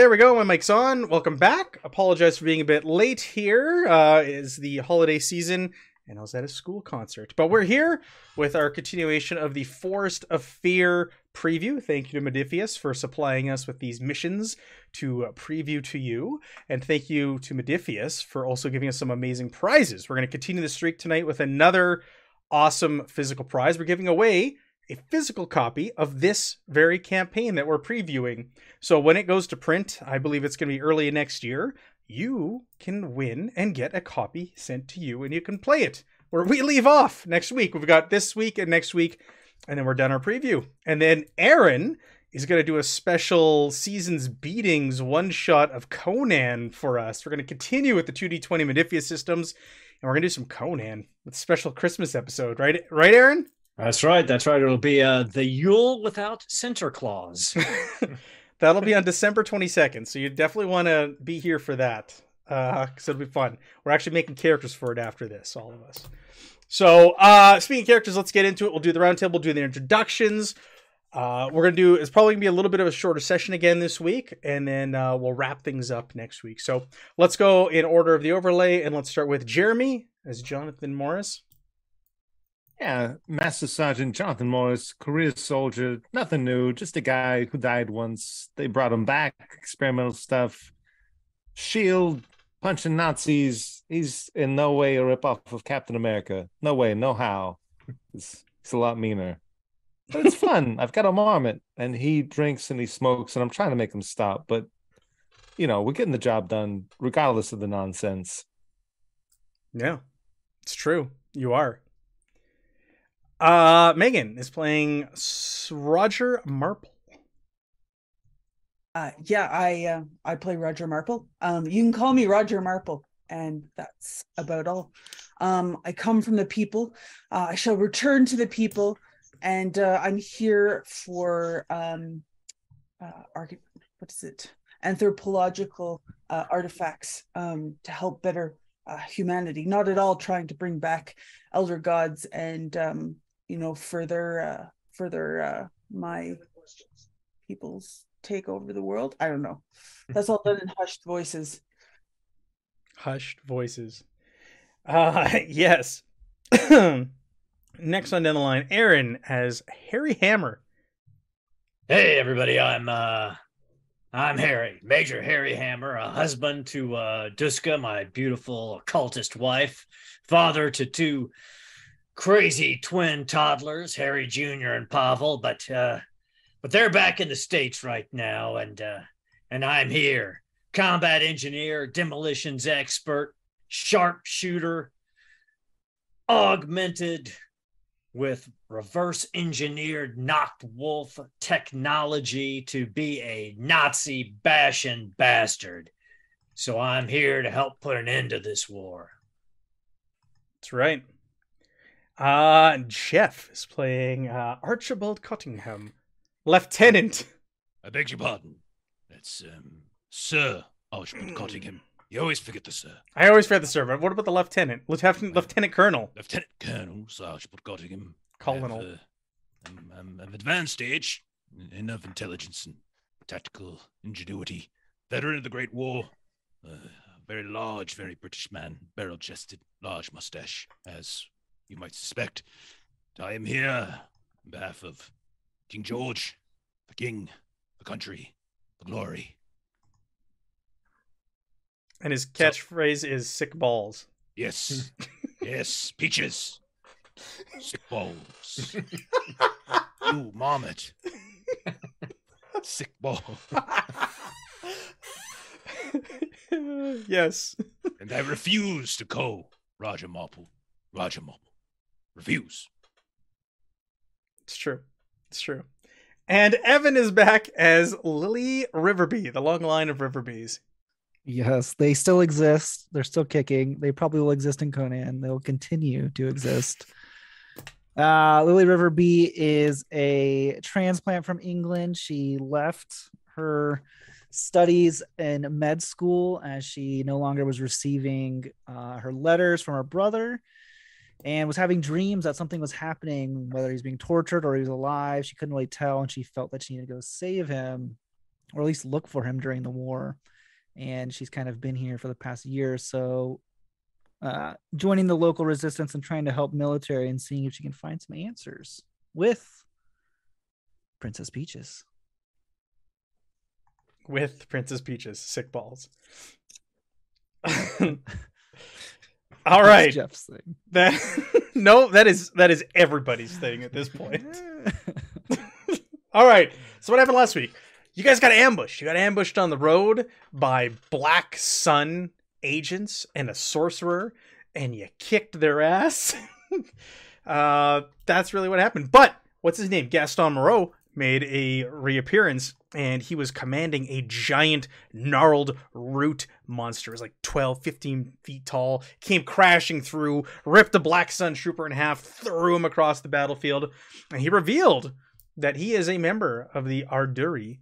there we go. My mic's on. Welcome back. Apologize for being a bit late here. Uh, is the holiday season, and I was at a school concert. But we're here with our continuation of the Forest of Fear preview. Thank you to Modiphius for supplying us with these missions to uh, preview to you. And thank you to Modiphius for also giving us some amazing prizes. We're going to continue the streak tonight with another awesome physical prize. We're giving away a physical copy of this very campaign that we're previewing. So when it goes to print, I believe it's going to be early next year, you can win and get a copy sent to you and you can play it. Where we leave off next week. We've got this week and next week, and then we're done our preview. And then Aaron is going to do a special seasons beatings one shot of Conan for us. We're going to continue with the 2D20 Modiphius systems, and we're going to do some Conan with special Christmas episode, right? Right, Aaron? That's right. That's right. It'll be uh, the Yule without Santa Claus. That'll be on December 22nd. So you definitely want to be here for that uh, it'll be fun. We're actually making characters for it after this, all of us. So uh, speaking of characters, let's get into it. We'll do the roundtable, we'll do the introductions. Uh, we're gonna do it's probably gonna be a little bit of a shorter session again this week, and then uh, we'll wrap things up next week. So let's go in order of the overlay, and let's start with Jeremy as Jonathan Morris. Yeah, Master Sergeant Jonathan Morris, career soldier, nothing new, just a guy who died once. They brought him back, experimental stuff. Shield, punching Nazis. He's in no way a ripoff of Captain America. No way, no how. He's, a lot meaner. But it's fun. I've got a marmot, and he drinks and he smokes, and I'm trying to make him stop. But, you know, we're getting the job done regardless of the nonsense. Yeah, it's true. You are. Uh, Megan is playing Roger Marple. Uh, yeah, I uh, I play Roger Marple. Um, you can call me Roger Marple, and that's about all. Um, I come from the people. Uh, I shall return to the people, and uh, I'm here for um, uh, arch- what is it? Anthropological uh, artifacts um, to help better uh, humanity. Not at all trying to bring back elder gods and um, you know further uh, further uh, my people's take over the world. I don't know. That's all done in hushed voices. Hushed voices. Uh yes. Next on down the line, Aaron has Harry Hammer. Hey everybody, I'm uh I'm Harry, Major Harry Hammer, a husband to uh Duska, my beautiful occultist wife, father to two crazy twin toddlers, Harry Jr. and Pavel, but uh but they're back in the States right now, and uh and I'm here. Combat engineer, demolitions expert, sharpshooter, augmented with reverse engineered Nachtwolf technology to be a Nazi bashing bastard. So I'm here to help put an end to this war. That's right. Uh, Jeff is playing uh, Archibald Cottingham, Lieutenant. I beg your pardon. It's um, Sir Archibald Cottingham. You always forget the sir. I always forget the sir, but what about the lieutenant? Lieutenant, Lieutenant Colonel. Lieutenant Colonel Sir Archibald Cottingham. Colonel. Have, uh, I'm, I'm of advanced age, enough intelligence and tactical ingenuity. Veteran of the Great War. Uh, very large, very British man, barrel chested, large mustache, as you might suspect. I am here on behalf of King George, the king, the country, the glory. And his catchphrase is sick balls. Yes, yes, peaches, sick balls. you marmot, sick ball. yes. And I refuse to call Roger Marple. Roger Marple. Refuse. It's true. It's true. And Evan is back as Lily Riverby, the long line of Riverbees. Yes, they still exist. They're still kicking. They probably will exist in Conan. They'll continue to exist. Uh, Lily Riverby is a transplant from England. She left her studies in med school as she no longer was receiving uh, her letters from her brother and was having dreams that something was happening, whether he's being tortured or he was alive. She couldn't really tell, and she felt that she needed to go save him. or at least look for him during the war. And she's kind of been here for the past year or so, uh, joining the local resistance and trying to help military and seeing if she can find some answers with Princess Peaches. with Princess Peaches, sick balls. All That's Jeff's thing. that no, that is that is everybody's thing at this point. All right, so what happened last week? You guys got ambushed. You got ambushed on the road by Black Sun agents and a sorcerer, and you kicked their ass. uh, that's really what happened. But what's his name? Gaston Moreau made a reappearance, and he was commanding a giant gnarled root monster. It was like 12, 15 feet tall. Came crashing through, ripped the Black Sun trooper in half, threw him across the battlefield, and he revealed that he is a member of the Arduri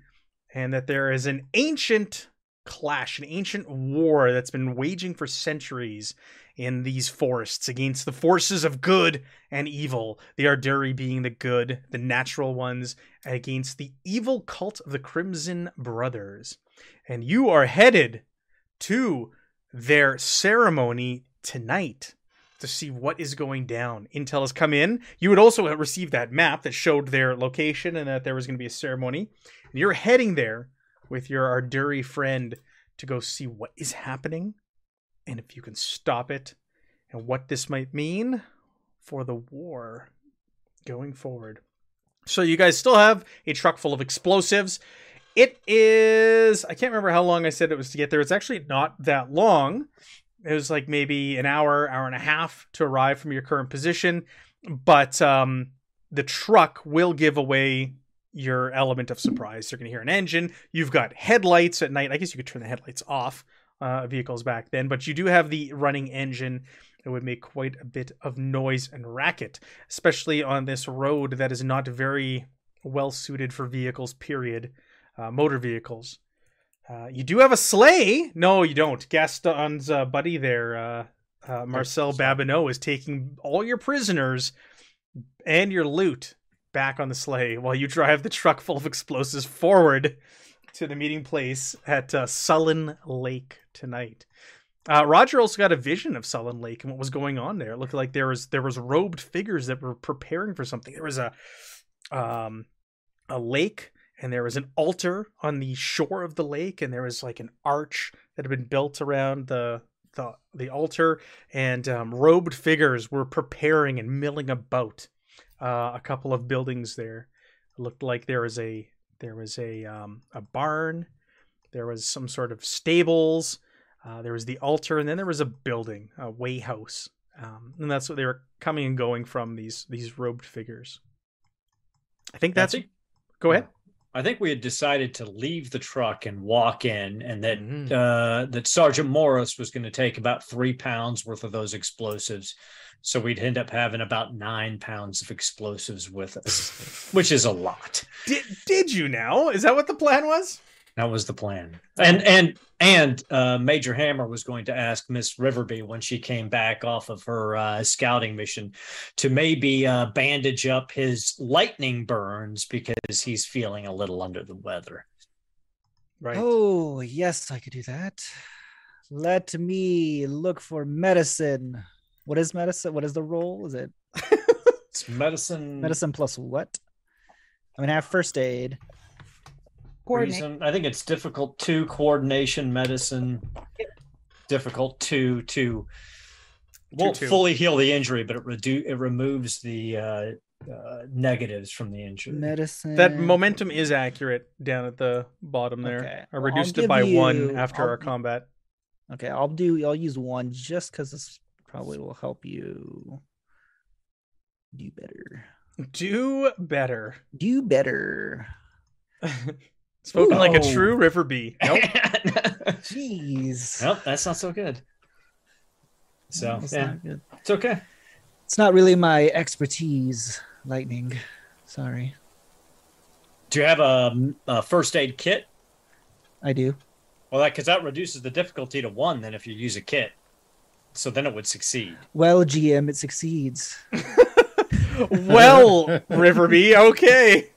and that there is an ancient clash, an ancient war that's been waging for centuries in these forests against the forces of good and evil. The Arduri being the good, the natural ones, against the evil cult of the Crimson Brothers. And you are headed to their ceremony tonight to see what is going down. Intel has come in. You would also have received that map that showed their location and that there was going to be a ceremony. And you're heading there with your Arduri friend to go see what is happening and if you can stop it and what this might mean for the war going forward. So you guys still have a truck full of explosives. It is I can't remember how long I said it was to get there. It's actually not that long. It was like maybe an hour, hour and a half to arrive from your current position, but um the truck will give away your element of surprise. You're going to hear an engine. You've got headlights at night. I guess you could turn the headlights off uh, vehicles back then, but you do have the running engine. It would make quite a bit of noise and racket, especially on this road that is not very well suited for vehicles, period. Uh, motor vehicles. Uh, you do have a sleigh. No, you don't. Gaston's uh, buddy there, uh, uh, Marcel Babineau, is taking all your prisoners and your loot back on the sleigh while you drive the truck full of explosives forward to the meeting place at uh, Sullen Lake tonight. Uh, Roger also got a vision of Sullen Lake and what was going on there. It looked like there was there was robed figures that were preparing for something. There was a um, a lake and there was an altar on the shore of the lake and there was like an arch that had been built around the the, the altar and um, robed figures were preparing and milling about uh, a couple of buildings there. It looked like there was a there was a um, a barn, there was some sort of stables, uh, there was the altar, and then there was a building, a way house, um, and that's what they were coming and going from these these robed figures. I think I that's. think- Go ahead. I think we had decided to leave the truck and walk in, and that Mhm. uh, that Sergeant Morris was going to take about three pounds worth of those explosives, so we'd end up having about nine pounds of explosives with us, which is a lot. Did did you now? Is that what the plan was? That was the plan. And and and uh, Major Hammer was going to ask Miss Riverby when she came back off of her uh, scouting mission to maybe uh, bandage up his lightning burns because he's feeling a little under the weather. Right. Oh, yes, I could do that. Let me look for medicine. What is medicine? What is the role? Is it It's medicine. medicine plus what? I'm gonna have first aid. Coordinate. reason. I think it's difficult to coordination medicine. Difficult to to won't Two, two. fully heal the injury, but it redu- it removes the uh, uh, negatives from the injury. Medicine. That momentum is accurate down at the bottom there. Okay. I Well, reduced it give by one after I'll- our combat. Okay, I'll do. I'll use one just because this probably will help you do better. Do better. Do better. Spoken like a true river bee. Nope. Jeez. nope, that's not so good. So That's yeah, good. it's okay. It's not really my expertise. Lightning. Sorry. Do you have a, a first aid kit? I do. Well, that because that reduces the difficulty to one. Then if you use a kit, so then it would succeed. Well, GM, it succeeds. well, Riverby, okay.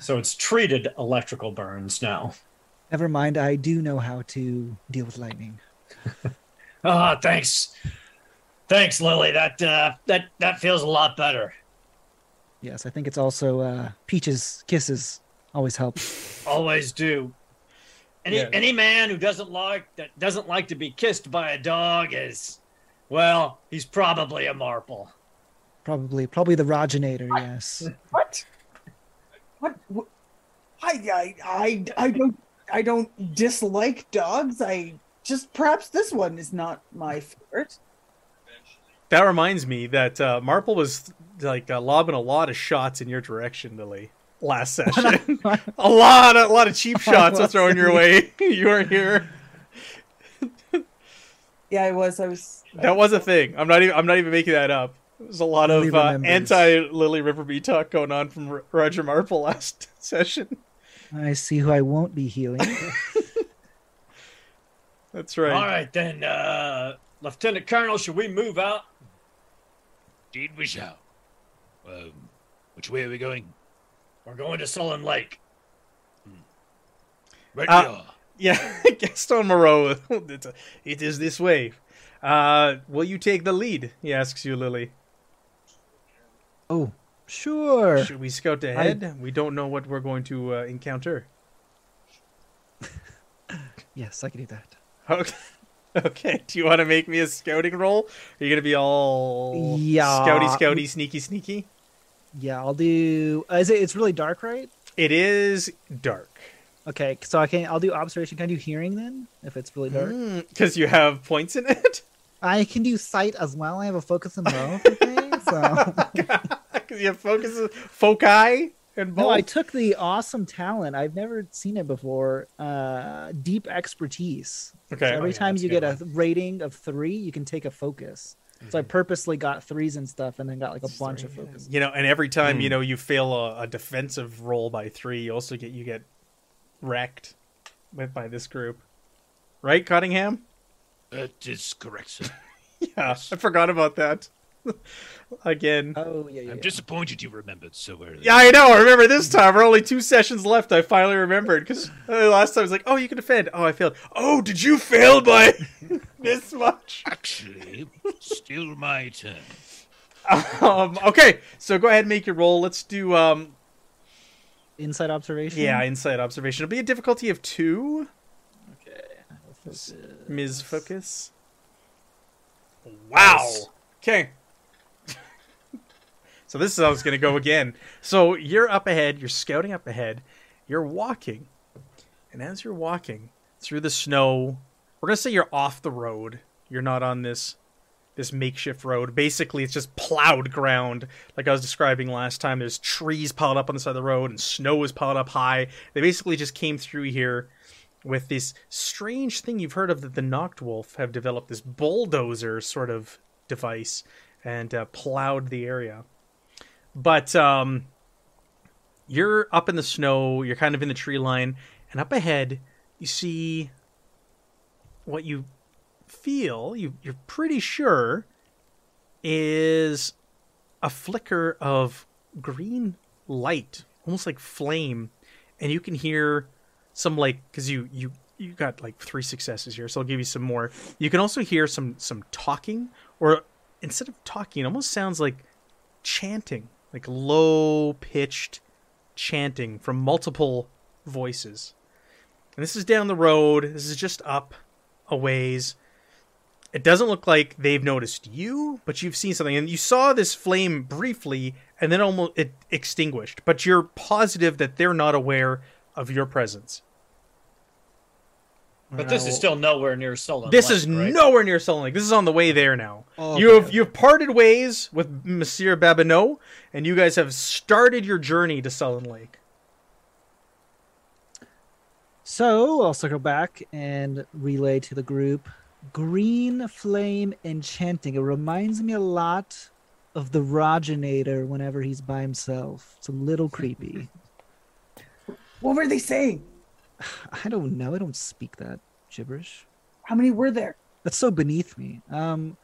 So it's treated electrical burns now. Never mind, I do know how to deal with lightning. Ah, thanks. Thanks, Lily. That uh, that that feels a lot better. Yes, I think it's also uh, Peach's kisses always help. Always do. Any Yeah. any man who doesn't like that doesn't like to be kissed by a dog is, well, he's probably a marple. Probably, probably the Roginator. Yes. What? What? what? I, I, I, I don't, I don't dislike dogs. I just perhaps this one is not my favorite. That reminds me that uh, Marple was like uh, lobbing a lot of shots in your direction, Lily, last session. a lot, a lot of cheap shots were thrown your way. you weren't here. Yeah, I was. I was. That was a thing. I'm not even. I'm not even making that up. There's a lot Lily of uh, anti Lily Riverby talk going on from R- Roger Marple last session. I see who I won't be healing. That's right. All right then, uh, Lieutenant Colonel, should we move out? Indeed we shall. Um, which way are we going? We're going to Sullen Lake. Right Uh, we. Yeah, Gaston Moreau. It's a- it is this way. Uh, will you take the lead? He asks you, Lily. oh, sure. Should we scout ahead? We don't know what we're going to uh, encounter. Yes, I can do that. Okay. Okay. Do you want to make me a scouting roll? Are you gonna be all Yeah. scouty, scouty, sneaky, sneaky? Yeah, I'll do. Uh, is it? It's really dark, right? It is dark Okay, so I can. I'll do observation. Can I do hearing then? If it's really dark, because you have points in it. I can do sight as well. I have a focus in both. Okay, so Because you have focus, foci, and both. no, I took the awesome talent. I've never seen it before. Uh, deep expertise. okay. So every Oh, yeah, time you get a rating of three, you can take a focus. So I purposely got threes and stuff, and then got like a bunch of focus. You know, and every time you Hmm. know you fail a, a defensive roll by three, you also get you get wrecked with by this group, right, Cottingham? That is correct, sir. Yeah, I forgot about that. Again. Oh yeah, yeah. I'm yeah. disappointed you remembered so early. Yeah, I know. I remember this time. We're only two sessions left. I finally remembered because last time I was like, "Oh, you can defend." Oh, I failed. Oh, did you fail by this much? Actually, still my turn. Um, okay, so go ahead and make your roll. Let's do um, inside observation. yeah, inside observation. It'll be a difficulty of two. Focus. Ms. Focus. Wow. Nice. Okay. So this is how it's going to go again. So you're up ahead, you're scouting up ahead, you're walking. And as you're walking through the snow, we're going to say you're off the road. You're not on this this makeshift road. Basically, it's just plowed ground like I was describing last time. There's trees piled up on the side of the road and snow is piled up high. They basically just came through here with this strange thing you've heard of that the Nachtwolf have developed this bulldozer sort of device and uh, plowed the area. But um, you're up in the snow, you're kind of in the tree line, and up ahead you see what you feel, you, you're pretty sure, is a flicker of green light, almost like flame, and you can hear some like because you you you got like three successes here, so I'll give you some more. You can also hear some some talking, or instead of talking, it almost sounds like chanting, like low pitched chanting from multiple voices. And this is down the road. This is just up a ways. It doesn't look like they've noticed you, but you've seen something, and you saw this flame briefly, and then almost it extinguished. But you're positive that they're not aware of your presence. But this is still nowhere near Sullen. Lake. This Lake, is right? nowhere near Sullen Lake. This is on the way there now. Oh, You have okay. you've parted ways with Monsieur Babineau, and you guys have started your journey to Sullen Lake. So I'll circle back and relay to the group. Green flame enchanting. It reminds me a lot of the Roginator whenever he's by himself. It's a little creepy. What were they saying? I don't know. I don't speak that gibberish. How many were there? That's so beneath me. Um,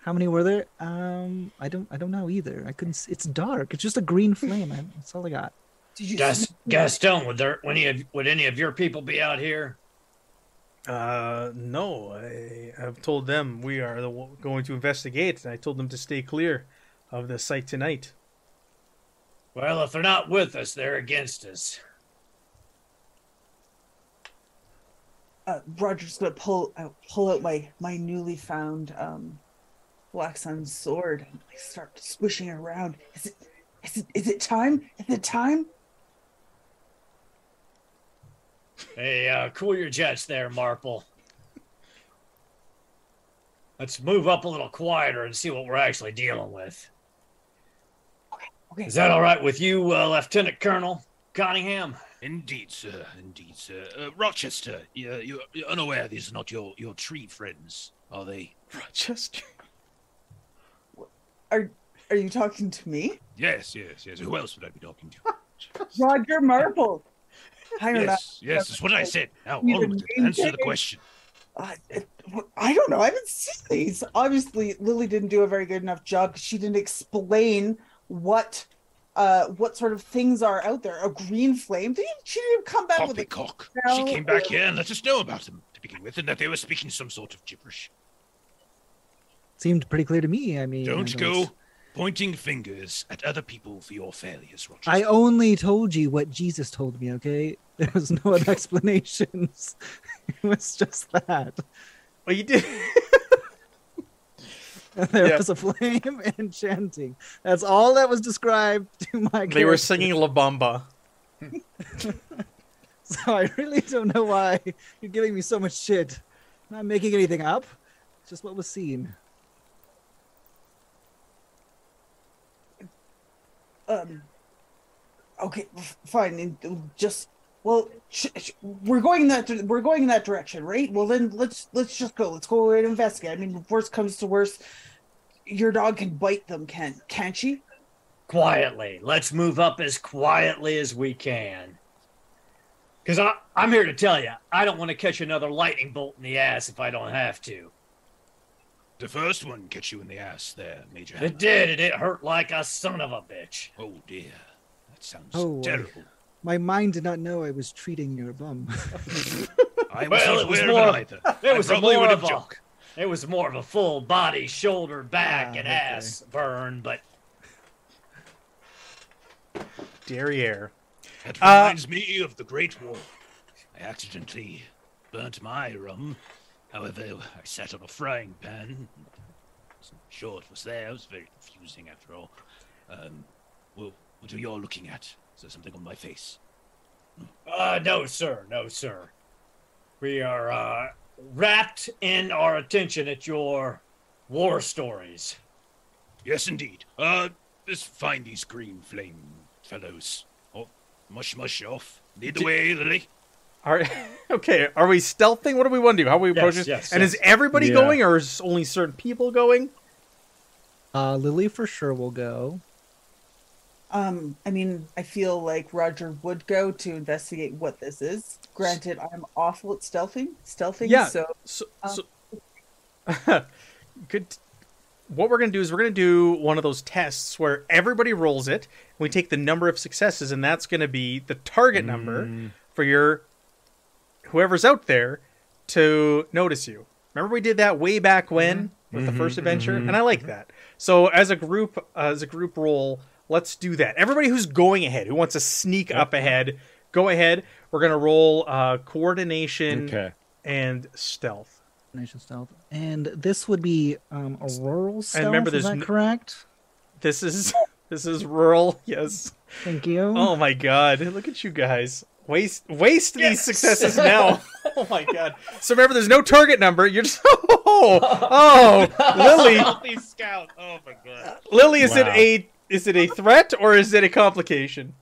how many were there? Um, I don't. I don't know either. I couldn't. s- It's dark. It's just a green flame. I, that's all I got. Did you Gas- see- Gaston, would there would any of would any of your people be out here? Uh, no, I have told them we are the, going to investigate, and I told them to stay clear of the site tonight. Well, if they're not with us, they're against us. Uh, Roger's gonna pull out pull out my my newly found um Black Sun sword and like start swishing it around. Is it is it is it time? Is it time? Hey, uh, cool your jets there, Marple. Let's move up a little quieter and see what we're actually dealing with. Okay. Is that all right with you, uh, Lieutenant Colonel Cunningham? Indeed, sir. Indeed, sir. Uh, Rochester, you, you're, you're unaware these are not your, your tree friends, are they? Rochester. Are are you talking to me? Yes, yes, yes. Who else would I be talking to? Roger Marple. Yes, yes, that's what I said. Now, You on with it. Answer the question. Uh, I don't know. I haven't seen these. Obviously, Lily didn't do a very good enough job. she didn't explain what uh what sort of things are out there. A green flame. Didn't, she didn't come back with a Poppycock. No, She came back here and let us know about them to begin with, and that they were speaking some sort of gibberish. Seemed pretty clear to me. I mean, I Don't go pointing fingers at other people for your failures, Rochester. I only told you what Jesus told me, okay? There was no other explanations. it was just that. Well, you did. There Yeah. was a flame and chanting. That's all that was described to my they were singing La Bamba. So I really don't know why you're giving me so much shit. I'm not making anything up. It's just what was seen. um okay f- fine just well sh- sh- we're going in that di- we're going in that direction right well then let's let's just go let's go and investigate i mean worst comes to worst your dog can bite them can can't she Quietly. Let's move up as quietly as we can. Because I'm here to tell you, I don't want to catch another lightning bolt in the ass if I don't have to. The first one catch you in the ass there, Major. It Hammer. did, and it hurt like a son of a bitch. Oh dear, that sounds Oh, I- terrible. My mind did not know I was treating your bum. I was Well, it was more- of it either. It was a probably more would of have a, jumped. it was more of a full body, shoulder, back, Ah, and okay. ass burn, but Derriere. That Uh, reminds me of the Great War. I accidentally burnt my rum. However, I sat on a frying pan. Wasn't sure it was there. It was very confusing after all. Um, well, what are you all looking at? Is there something on my face? uh, no, sir, no, sir. We are uh, wrapped in our attention at your war stories. Yes, indeed. Uh, let's find these green flame fellows. Oh, mush mush off. Lead the D- way, Lily. Are okay? Are we stealthing? What do we want to do? How are we Yes, approach this? yes, and yes. is everybody Yeah. going, or is only certain people going? Uh, Lily for sure will go. Um i mean i feel like roger would go to investigate what this is granted i'm awful at stealthing stealthing Yeah. so So, Um, so good. What we're gonna do is we're gonna do one of those tests where everybody rolls it. We take the number of successes, and that's gonna be the target number Mm, for your whoever's out there to notice you. Remember we did that way back when with the first adventure, mhm. and I like that. So as a group, uh, as a group roll, let's do that. Everybody who's going ahead, who wants to sneak Yep. up ahead, go ahead. We're gonna roll uh, coordination Okay. and stealth. Nation stealth. And this would be um, a rural stealth. remember is that n- correct? This is this is rural. Yes. Thank you. Oh my god! Look at you guys. Waste waste these successes now. oh my god! So remember, there's no target number. You're just oh oh Lily. Healthy scout. Oh my god. Lily, is it Wow. a is it a threat or is it a complication?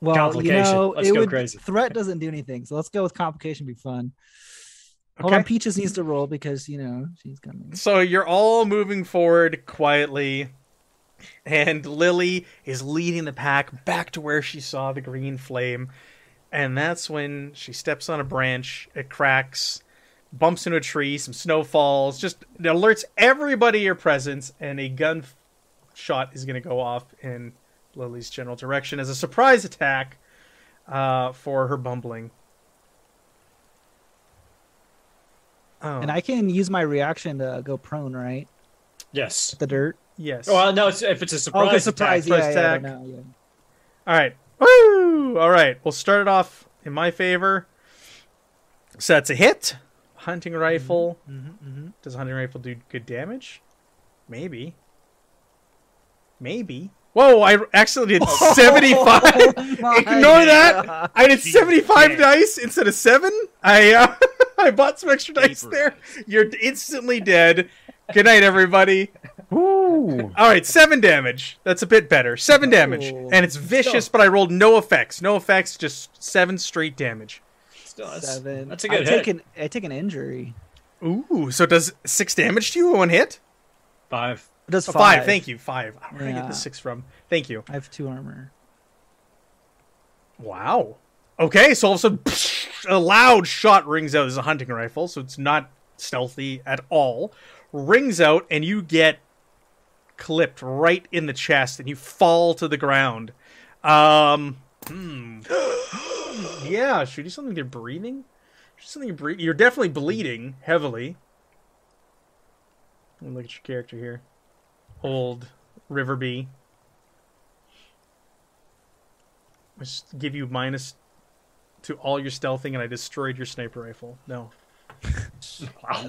well, you know, Let's it go would, crazy. threat doesn't do anything. So let's go with complication. Be fun. Hold on, Okay. Peaches needs to roll because you know she's coming. So you're all moving forward quietly, and Lily is leading the pack back to where she saw the green flame, and that's when she steps on a branch. It cracks, bumps into a tree, some snow falls, just it alerts everybody your presence, and a gun f- shot is going to go off in Lily's general direction as a surprise attack uh, for her bumbling. Oh, And I can use my reaction to go prone, right? Yes. The dirt. yes. Oh, well, no, it's, if it's a Oh, surprise, okay, surprise. attack, Yeah, Surprise yeah, I attack. don't know, yeah. All right. Woo! All right. We'll start it off in my favor. So that's a hit. Hunting rifle. Mhm, Does hunting rifle do good damage? Maybe. Maybe. Whoa! I accidentally did seventy-five. my Ignore that. God. I did Jeez, seventy-five yeah. dice instead of seven. I uh, I bought some extra dice there. dice. You're instantly dead. Good night, everybody. Ooh. All right, seven damage. That's a bit better. Seven damage, Ooh. and it's vicious. But I rolled no effects. No effects. Just seven straight damage. Still, that's, Seven. that's a good I hit. take an I take an injury. Ooh, so it does six damage to you in one hit? Five. It does Oh, five. five. Thank you. Five. Where did I get the six from? Thank you. I have two armor. Wow. Okay, so all of a sudden, a loud shot rings out. There's a hunting rifle, so it's not stealthy at all. Rings out, and you get clipped right in the chest, and you fall to the ground. Um, hmm. yeah, should do something with your breathing? Should Something you're, you're definitely bleeding heavily. Let me look at your character here. Old River Bee. Just give you minus to all your stealthing, and I destroyed your sniper rifle. No,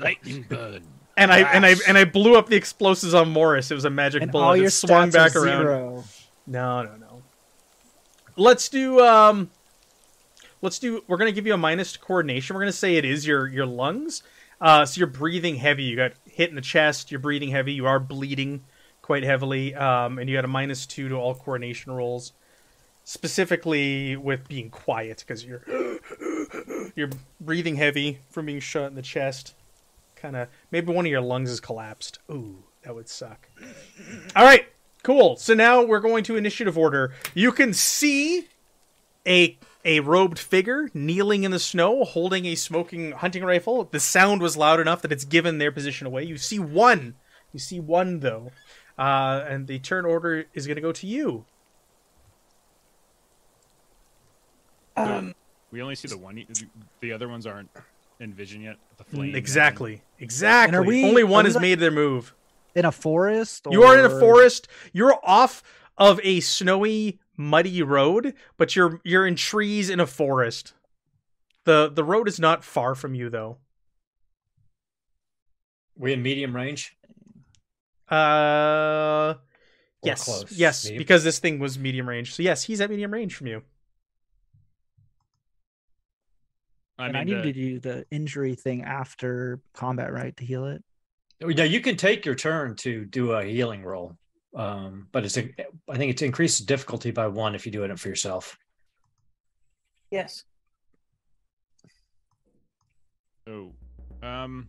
Lightning burn. and I and I and I blew up the explosives on Morris. It was a magic And bullet. all that your swung stats back are around. zero. No, no, no. Let's do um let's do we're gonna give you a minus to coordination. We're gonna say it is your your lungs. Uh so you're breathing heavy. You got hit in the chest, you're breathing heavy, you are bleeding quite heavily, um, and you had a minus two to all coordination rolls. Specifically with being quiet, because you're you're breathing heavy from being shot in the chest. Kinda maybe one of your lungs is collapsed. Ooh, that would suck. All right, cool. So now we're going to initiative order. You can see a a robed figure kneeling in the snow, holding a smoking hunting rifle. The sound was loud enough that it's given their position away. You see one. You see one though, uh, and the turn order is going to go to you. Um, We only see the one. The other ones aren't in vision yet. The flame. Exactly. Exactly. And are we- Only one has like- made their move. In a forest? You are in a forest. You're off of a snowy, muddy road, but you're you're in trees in a forest. the The road is not far from you, though. We in medium range. Uh, Or yes, close. yes, Medium? because this thing was medium range. So yes, he's at medium range from you. I And mean, I need the- to do the injury thing after combat, right, to heal it. Now you can take your turn to do a healing roll, um, but it's a, I think it's increased difficulty by one if you do it for yourself. yes. Oh, um,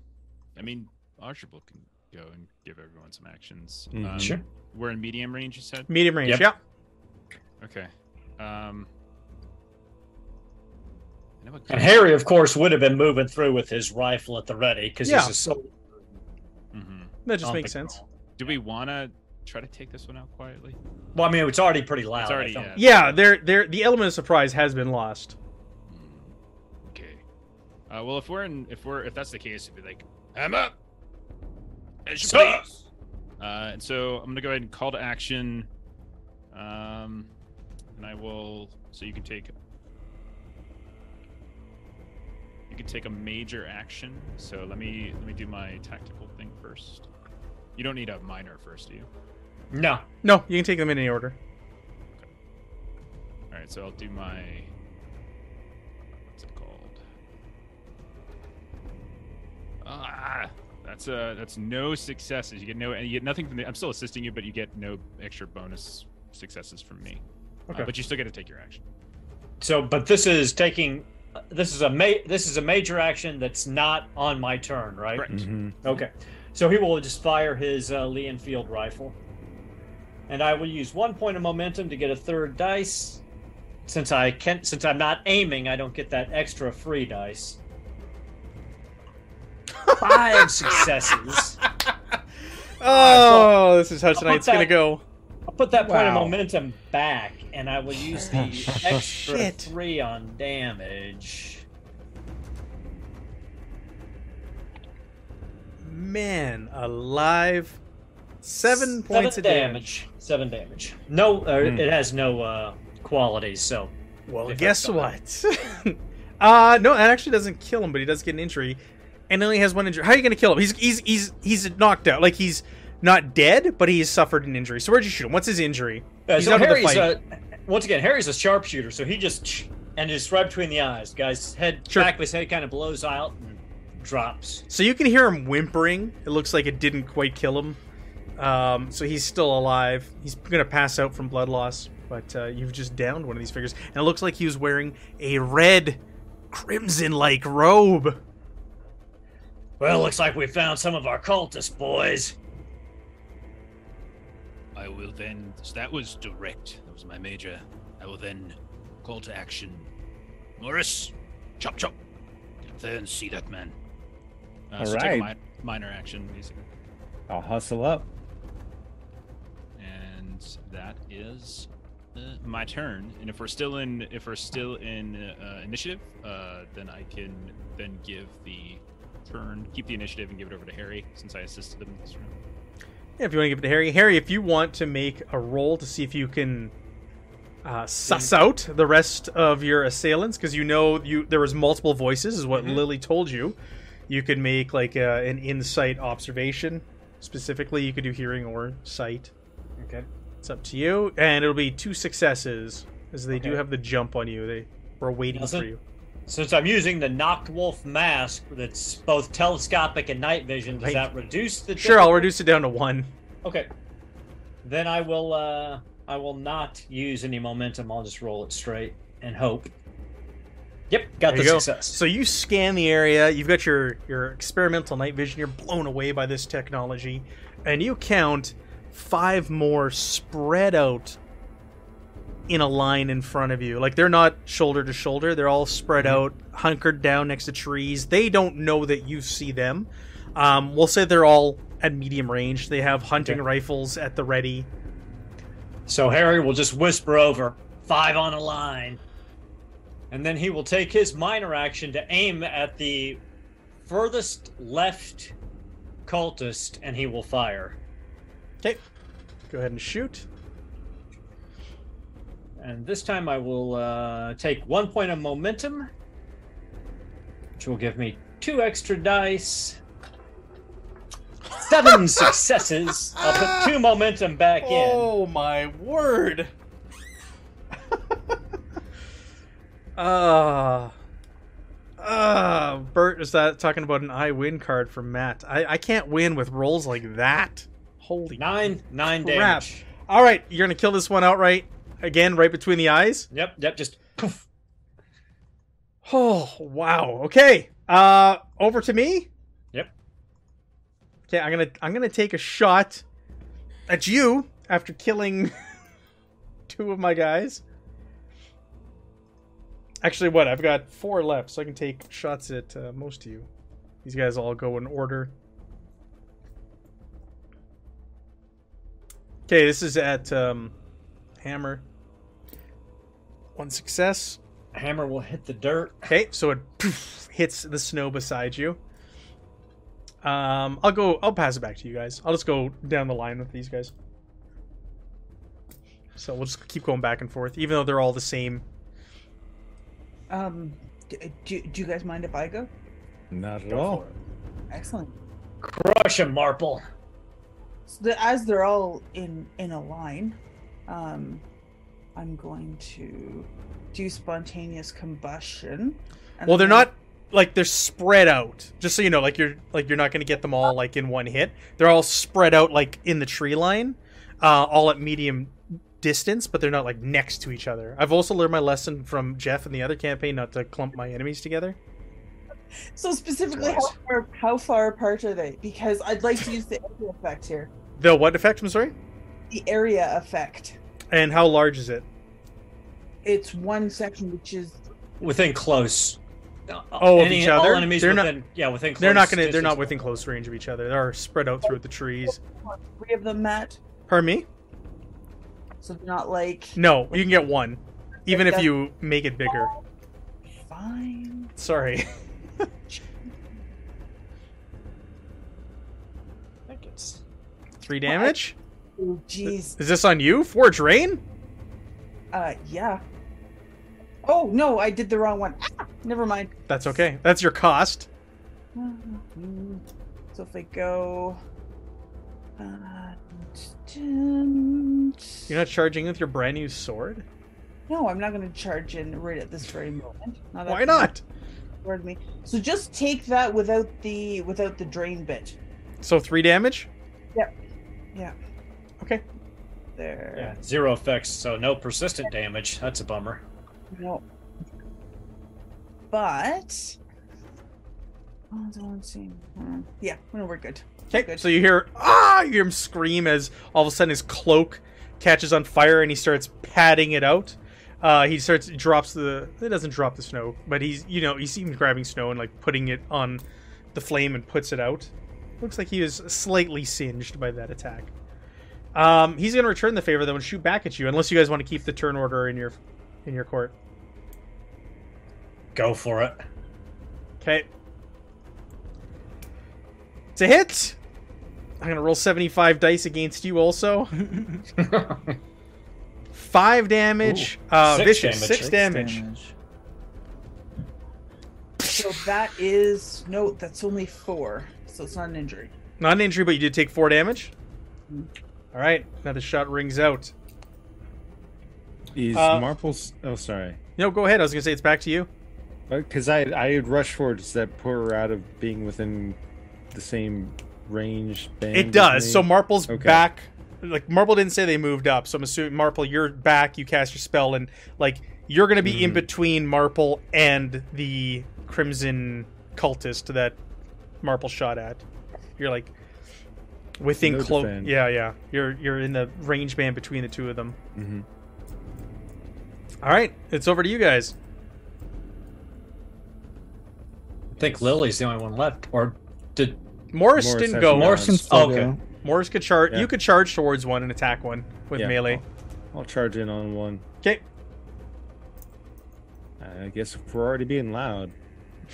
I mean, Archibald can go and give everyone some actions. Mhm. Um, Sure. We're in medium range. You said. Medium range. Yep. Yeah. Okay. Um. I know And Harry, of course, would have been moving through with his rifle at the ready because Yeah. he's a soldier. Mhm. That just makes sense. ground. Do we want to try to take this one out quietly? Well, I mean, it's already pretty loud. It's already thought. yeah. Yeah, there, there. The element of surprise has been lost. Hmm, Okay. Uh, well, if we're in, if we're, if that's the case, it'd be like, I'm up. As you Sir! please. Uh, and so I'm gonna go ahead and call to action. Um, and I will. So you can take. You can take a major action. So let me let me do my tactical thing first. You don't need a minor first, do you? No. No, you can take them in any order. All right, so I'll do my. That's uh, that's no successes. You get no, and you get nothing from the. I'm still assisting you, but you get no extra bonus successes from me. Uh, Okay. but you still get to take your action. So, but this is taking. This is a ma- This is a major action that's not on my turn, right? Correct. Mhm. Okay. So he will just fire his uh, Lee Enfield rifle. And I will use one point of momentum to get a third dice. Since I can't since I'm not aiming, I don't get that extra free dice. Five successes. Oh, this is how I'll put tonight's gonna go. I'll put that point of momentum back, and I will use the extra Shit. three on damage. Man, alive. Seven points Seven of damage. damage. Seven damage. No, uh, Hmm. it has no uh, qualities. So Well, guess what? uh no, that actually doesn't kill him, but he does get an injury, and only has one injury. How are you going to kill him? He's he's he's he's knocked out. Like he's not dead, but he's suffered an injury. So where'd you shoot him? What's his injury? Uh, He's so out of the Harry's uh, once again Harry's a sharpshooter, so he just and just right between the eyes. Guy's head Sure. back of his head kind of blows out and drops. So you can hear him whimpering. It looks like it didn't quite kill him. Um, so he's still alive. He's gonna pass out from blood loss, but uh, you've just downed one of these figures, and it looks like he was wearing a red, crimson-like robe. Well, looks like we found some of our cultist boys. I will then. So that was direct. That was my major. I will then call to action. Morris, chop chop. Get there and see that man. Uh, so take a Alright. mi- minor action, basically. I'll hustle up. and that is uh, my turn. And if we're still in, if we're still in uh, initiative, uh, then I can then give the turn, keep the initiative, and give it over to Harry since I assisted him this round. Yeah, if you want to give it to Harry, Harry, if you want to make a roll to see if you can uh, suss out the rest of your assailants, because you know you there was multiple voices, is what Mhm. Lily told you. You could make like a, an insight observation. Specifically, you could do hearing or sight. Okay. It's up to you, and it'll be two successes, as they do have the jump on you. They were waiting Doesn't- for you. Since I'm using the Nachtwolf mask that's both telescopic and night vision, does that reduce the Sure, I'll reduce it down to one. Okay. Then I will uh I will not use any momentum. I'll just roll it straight and hope. Yep, got There the you go. success. So you scan the area. You've got your your experimental night vision. You're blown away by this technology, and you count five more spread out in a line in front of you. Like they're not shoulder to shoulder. They're all spread out, hunkered down next to trees. They don't know that you see them. Um, we'll say they're all at medium range. They have hunting Okay. rifles at the ready. So Harry will just whisper over, five on a line. And then he will take his minor action to aim at the furthest left cultist and he will fire. Okay, go ahead and shoot. And this time I will uh, take one point of momentum, which will give me two extra dice. Seven successes. I'll put two momentum back in. Oh my word! Ah, ah, Bert is that talking about an I win card from Matt. I, I can't win with rolls like that. Holy Nine, nine crap! damage. All right, you're gonna kill this one outright again, right between the eyes. Yep, yep, just poof. Oh wow. Okay. Uh, over to me. Yep. Okay, I'm gonna I'm gonna take a shot at you after killing two of my guys. Actually, what? I've got four left, so I can take shots at uh, most of you. These guys all go in order. Okay, this is at um, Hammer. One success. Hammer will hit the dirt. Okay, so it poof, hits the snow beside you. Um, I'll go. I'll pass it back to you guys. I'll just go down the line with these guys. So we'll just keep going back and forth, even though they're all the same. Um, d- do, do you guys mind if I go? Not at Go all. Excellent. Crush him, Marple. So the, as they're all in in a line, um, I'm going to do spontaneous combustion. Well, they're not like they're spread out. Just so you know, like you're like you're not going to get them all like in one hit. They're all spread out like in the tree line, uh, all at medium distance, but they're not like next to each other. I've also learned my lesson from Jeff in the other campaign not to clump my enemies together. So specifically, how far, how far apart are they? Because I'd like to use the area effect here. The what effect? I'm sorry. The area effect. And how large is it? It's one section, which is Within close. Oh, of each all other? enemies They're not- within, yeah, within close They're not gonna. They're not within close range of each other. They're spread out throughout the trees. three of them, met. Pardon me. So they're not like No, you can get one, even if you make it bigger. fine. Sorry. I think it's Three damage. Oh jeez. Is this on you? Forge Rain? Uh yeah. Oh no, I did the wrong one. Ah, never mind. That's okay. That's your cost. So if I go uh, You're not charging with your brand new sword? No, I'm not going to charge in right at this very moment. Not Why not? you me. So just take that without the without the drain bit. So three damage? Yep. Yeah. Okay. There. yeah, zero effects, so no persistent damage. That's a bummer. No. But. Hmm. Yeah, no, we're good. Okay, Good. so you hear ah, you hear him scream as all of a sudden his cloak catches on fire and he starts patting it out. Uh, he starts drops the it doesn't drop the snow, but he's you know he's even grabbing snow and like putting it on the flame and puts it out. Looks like he is slightly singed by that attack. Um, he's gonna return the favor though and shoot back at you, unless you guys want to keep the turn order in your in your court. Go for it. Okay. It's a hit. I'm gonna roll 75 dice against you also. Five damage. Uh, Six vicious. damage, Six six damage. So that is no, that's only four. So it's not an injury. Not an injury, but you did take four damage. Mhm. All right. the shot rings out. Is Uh, Marple's? Oh, sorry. No, go ahead. I was gonna say it's back to you. Because I I had rushed forward. Does that put her out of being within the same range? Band It does. So Marple's Okay. back. Like Marple didn't say they moved up, so I'm assuming Marple, you're back. You cast your spell, and like you're gonna be in Mhm. between Marple and the Crimson cultist that Marple shot at. You're like within No close. Yeah, yeah. You're you're in the range band between the two of them. Mhm. All right, it's over to you guys. Think Lily's the only one left. Or did Morris, Morris didn't go. not. Morris, Can still Okay. go. Morris could charge. Yeah. You could charge towards one and attack one with Yeah, melee. I'll charge in on one. Okay. I guess we're already being loud.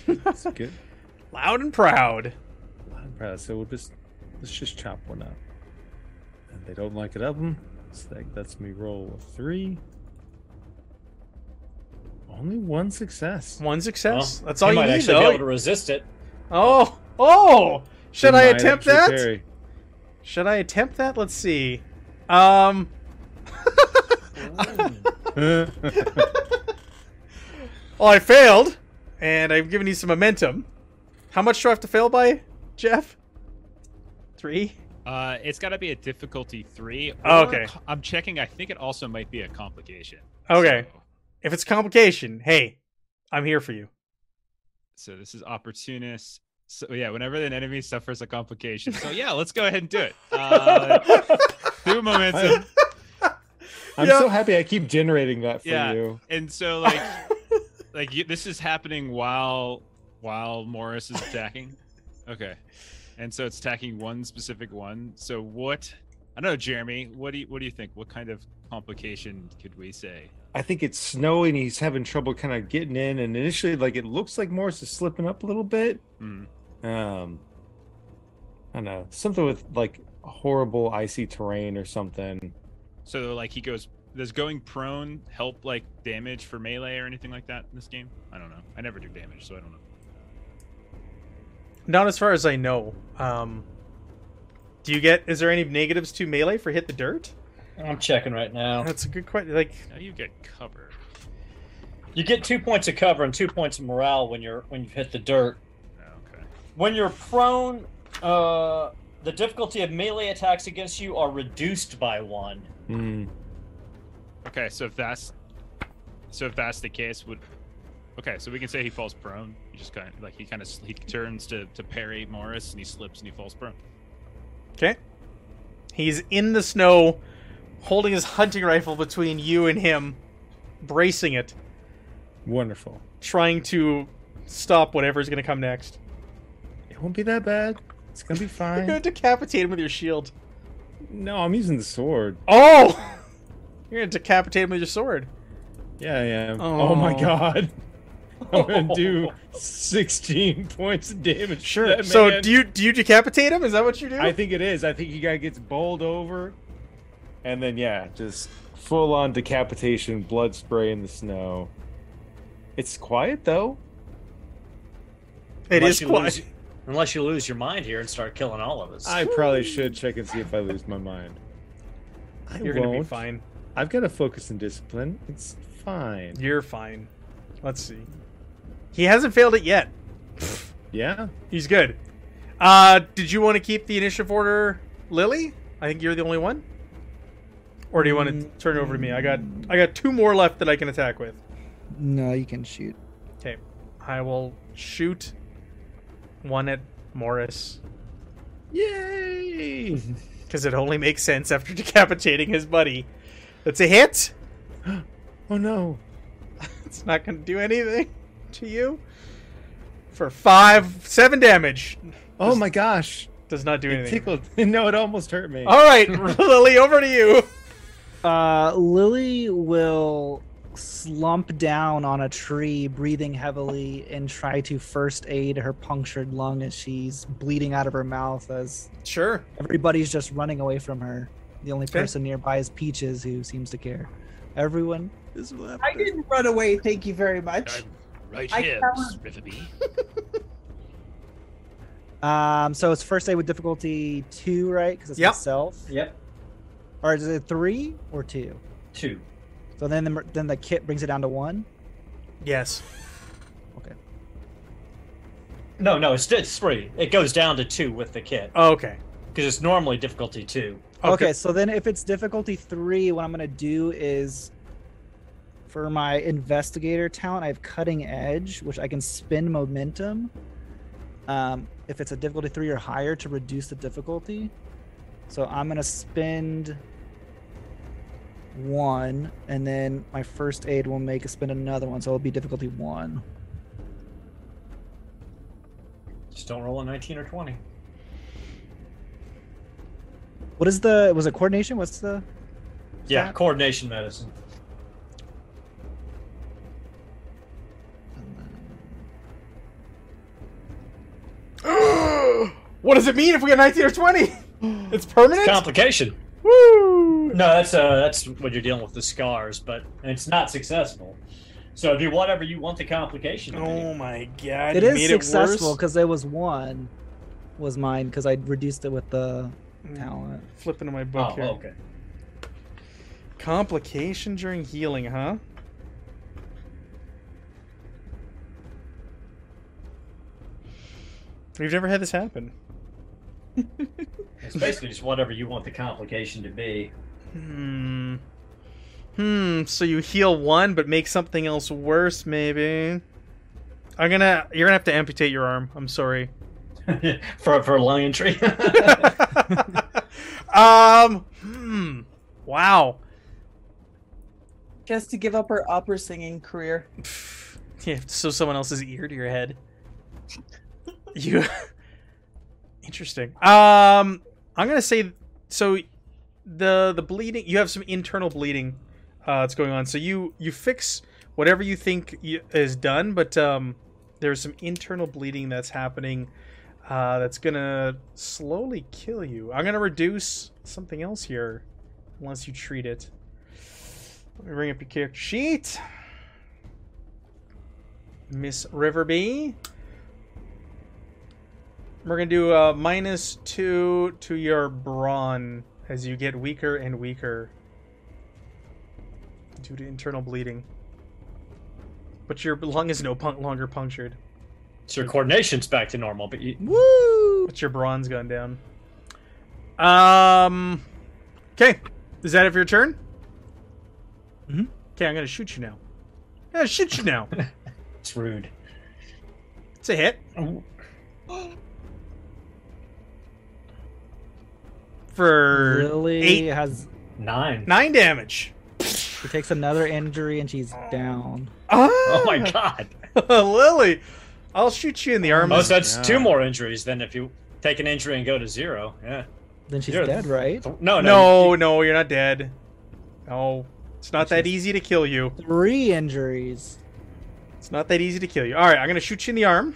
It's good. Loud and proud. Loud and proud. So we'll just let's just chop one up. And they don't like it of them. So that lets me roll a three. Only one success. One success. well, That's all he you might need, actually though. be able to resist it. Oh, oh! Should They I attempt that? carry. Should I attempt that? Let's see. Um. well, I failed, and I've given you some momentum. How much do I have to fail by, Jeff? Three. Uh, it's got to be a difficulty three. Oh, okay. I'm checking. I think it also might be a complication. Okay. So, If it's complication, hey, I'm here for you. so this is opportunist. So yeah, whenever an enemy suffers a complication. So yeah, let's go ahead and do it. Uh, through momentum. I'm Yeah. so happy I keep generating that for Yeah. you. And so like like you, this is happening while while Morris is attacking. Okay. And so it's attacking one specific one. So what I don't know, Jeremy, what do you what do you think? What kind of complication could we say? I think it's snowing. He's having trouble kind of getting in, and initially, like it looks like Morris is slipping up a little bit. Hmm. Um, I don't know something with like horrible icy terrain or something. So like he goes does going prone help like damage for melee or anything like that in this game? I don't know. I never do damage, so I don't know. Not as far as I know. Um, do you get? Is there any negatives to melee for hit the dirt? I'm checking right now. That's a good question. Like, Now you get cover. You get two points of cover and two points of morale when you're when you hit the dirt. Okay. When you're prone, uh, the difficulty of melee attacks against you are reduced by one. Hmm. Okay, so if that's so if that's the case, would okay, so we can say he falls prone. He just kind of like he kind of he turns to to parry Morris and he slips and he falls prone. okay, he's in the snow, holding his hunting rifle between you and him, bracing it, Wonderful. trying to stop whatever's going to come next. It won't be that bad. It's gonna be fine. You're going to decapitate him with your shield. no, I'm using the sword. Oh, You're gonna decapitate him with your sword. Yeah, I am. Oh, oh. my Oh. god. I'm gonna do 16 points of damage. to Sure. So do you do you decapitate him? Is that what you do? I think it is. I think you guy gets bowled over, and then yeah, just full on decapitation, blood spray in the snow. It's quiet though. it Unless is you quiet. lose- unless you lose your mind here and start killing all of us. I probably should check and see if I lose my mind. I You're won't. gonna be fine. I've got to focus and discipline. It's fine. You're fine. Let's see. He hasn't failed it yet. Yeah. He's good. Uh, did you want to keep the initiative order, Lily? I think you're the only one. Or do you want to mm. turn it over to me? I got I got two more left that I can attack with. No, you can shoot. Okay, I will shoot one at Morris Yay! because it only makes sense after decapitating his buddy. That's a hit. oh no. It's not going to do anything to you. For five, seven damage. Oh my gosh. Does not do It anything. tickled. No, it almost hurt me. All right, Lily, over to you. Uh, Lily will slump down on a tree, breathing heavily, and try to first aid her punctured lung as she's bleeding out of her mouth as Sure. everybody's just running away from her. The only Okay. person nearby is Peaches, who seems to care. Everyone is left. I didn't run away. Thank you very much. I'm right I here, covered- Riverby. Um, so it's first aid with difficulty two, right? Because it's Yep. myself. Yep. Or is it three or two? Two. So then the, then the kit brings it down to one. Yes. Okay. No, no, it's, it's three. It goes down to two with the kit Okay. because it's normally difficulty two. Okay. so then if it's difficulty three, what I'm gonna do is for my investigator talent, I have cutting edge, which I can spin momentum. Um, if it's a difficulty three or higher to reduce the difficulty. So I'm gonna spend one, and then my first aid will make a spend another one, so it'll be difficulty one. Just don't roll a 19 or 20. What is the was it coordination? What's the Yeah, Stat? coordination medicine. what does it mean if we get 19 or 20? It's permanent? Complication. Woo! No, that's uh, that's when you're dealing with the scars, but it's not successful. So do whatever you want the complication to be. Oh my god. it you is made successful worse. because there was one was mine because I reduced it with the talent. Flipping to my book Oh, here. okay. Complication during healing, huh? We've never had this happen. It's basically just whatever you want the complication to be. Hmm. Hmm. So you heal one, but make something else worse, maybe. I'm gonna. You're gonna have to amputate your arm. I'm sorry. for for lung tree. um. Hmm. Wow. Just to give up her opera singing career. Yeah. So someone else's ear to your head. You. Interesting. Um. I'm gonna say. So, the the bleeding. You have some internal bleeding. Uh, that's going on. So you you fix whatever you think y- is done, but um, there's some internal bleeding that's happening. Uh, that's gonna slowly kill you. I'm gonna reduce something else here, unless you treat it. Let me bring up your character sheet. Miss Riverby. We're gonna do a minus two to your brawn as you get weaker and weaker due to internal bleeding. But your lung is no pun- longer punctured. so your coordination's back to normal, but you, Woo! But your brawn's gone down. Um. Okay. Is that it for your turn? Mhm. Okay, I'm gonna shoot you now. I'm gonna shoot you now. it's rude. it's a hit for Lily eight has Nine. nine damage. she takes another injury and she's down. Oh, oh my god. Lily, I'll shoot you in the arm. Oh, so that's Yeah. two more injuries than if you take an injury and go to zero. Yeah. Then she's You're- dead, right? No, no. no, you- no, you're not dead. No, It's not that easy to kill you. Three injuries. It's not that easy to kill you. All right, I'm gonna shoot you in the arm.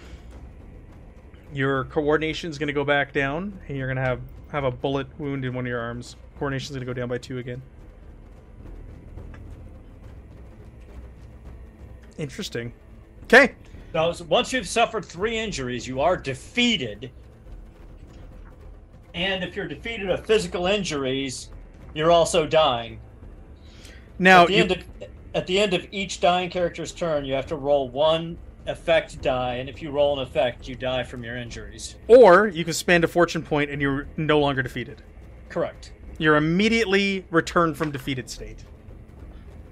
Your coordination's gonna go back down, and you're gonna have have a bullet wound in one of your arms. Coordination's gonna go down by two again. Interesting. Okay. So, once you've suffered three injuries, you are defeated. And if you're defeated of physical injuries, you're also dying. Now at the you, end of at the end of each dying character's turn, you have to roll one effect die, and if you roll an effect, you die from your injuries. or you can spend a fortune point, and you're no longer defeated. Correct. You're immediately returned from defeated state.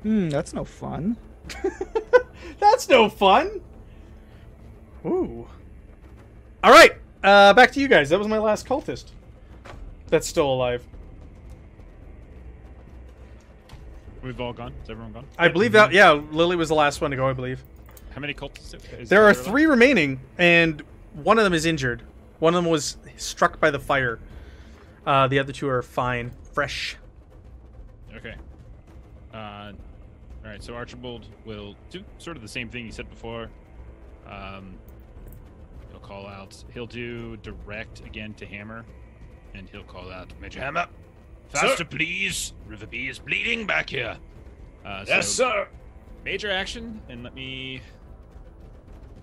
Hmm, that's no fun. That's no fun. Ooh. All right, uh, back to you guys. That was my last cultist. That's still alive. We've all gone. Is everyone gone? I believe that. Yeah, Lily was the last one to go. I believe How many cultists? Is there are left? three remaining, and one of them is injured. One of them was struck by the fire. Uh, the other two are fine, fresh. Okay. Uh, all right. So Archibald will do sort of the same thing he said before. Um, he'll call out. He'll do direct again to Hammer, and he'll call out Major Hammer. Faster, please. Riverby is bleeding back here. Uh, Yes, sir. Major action, and let me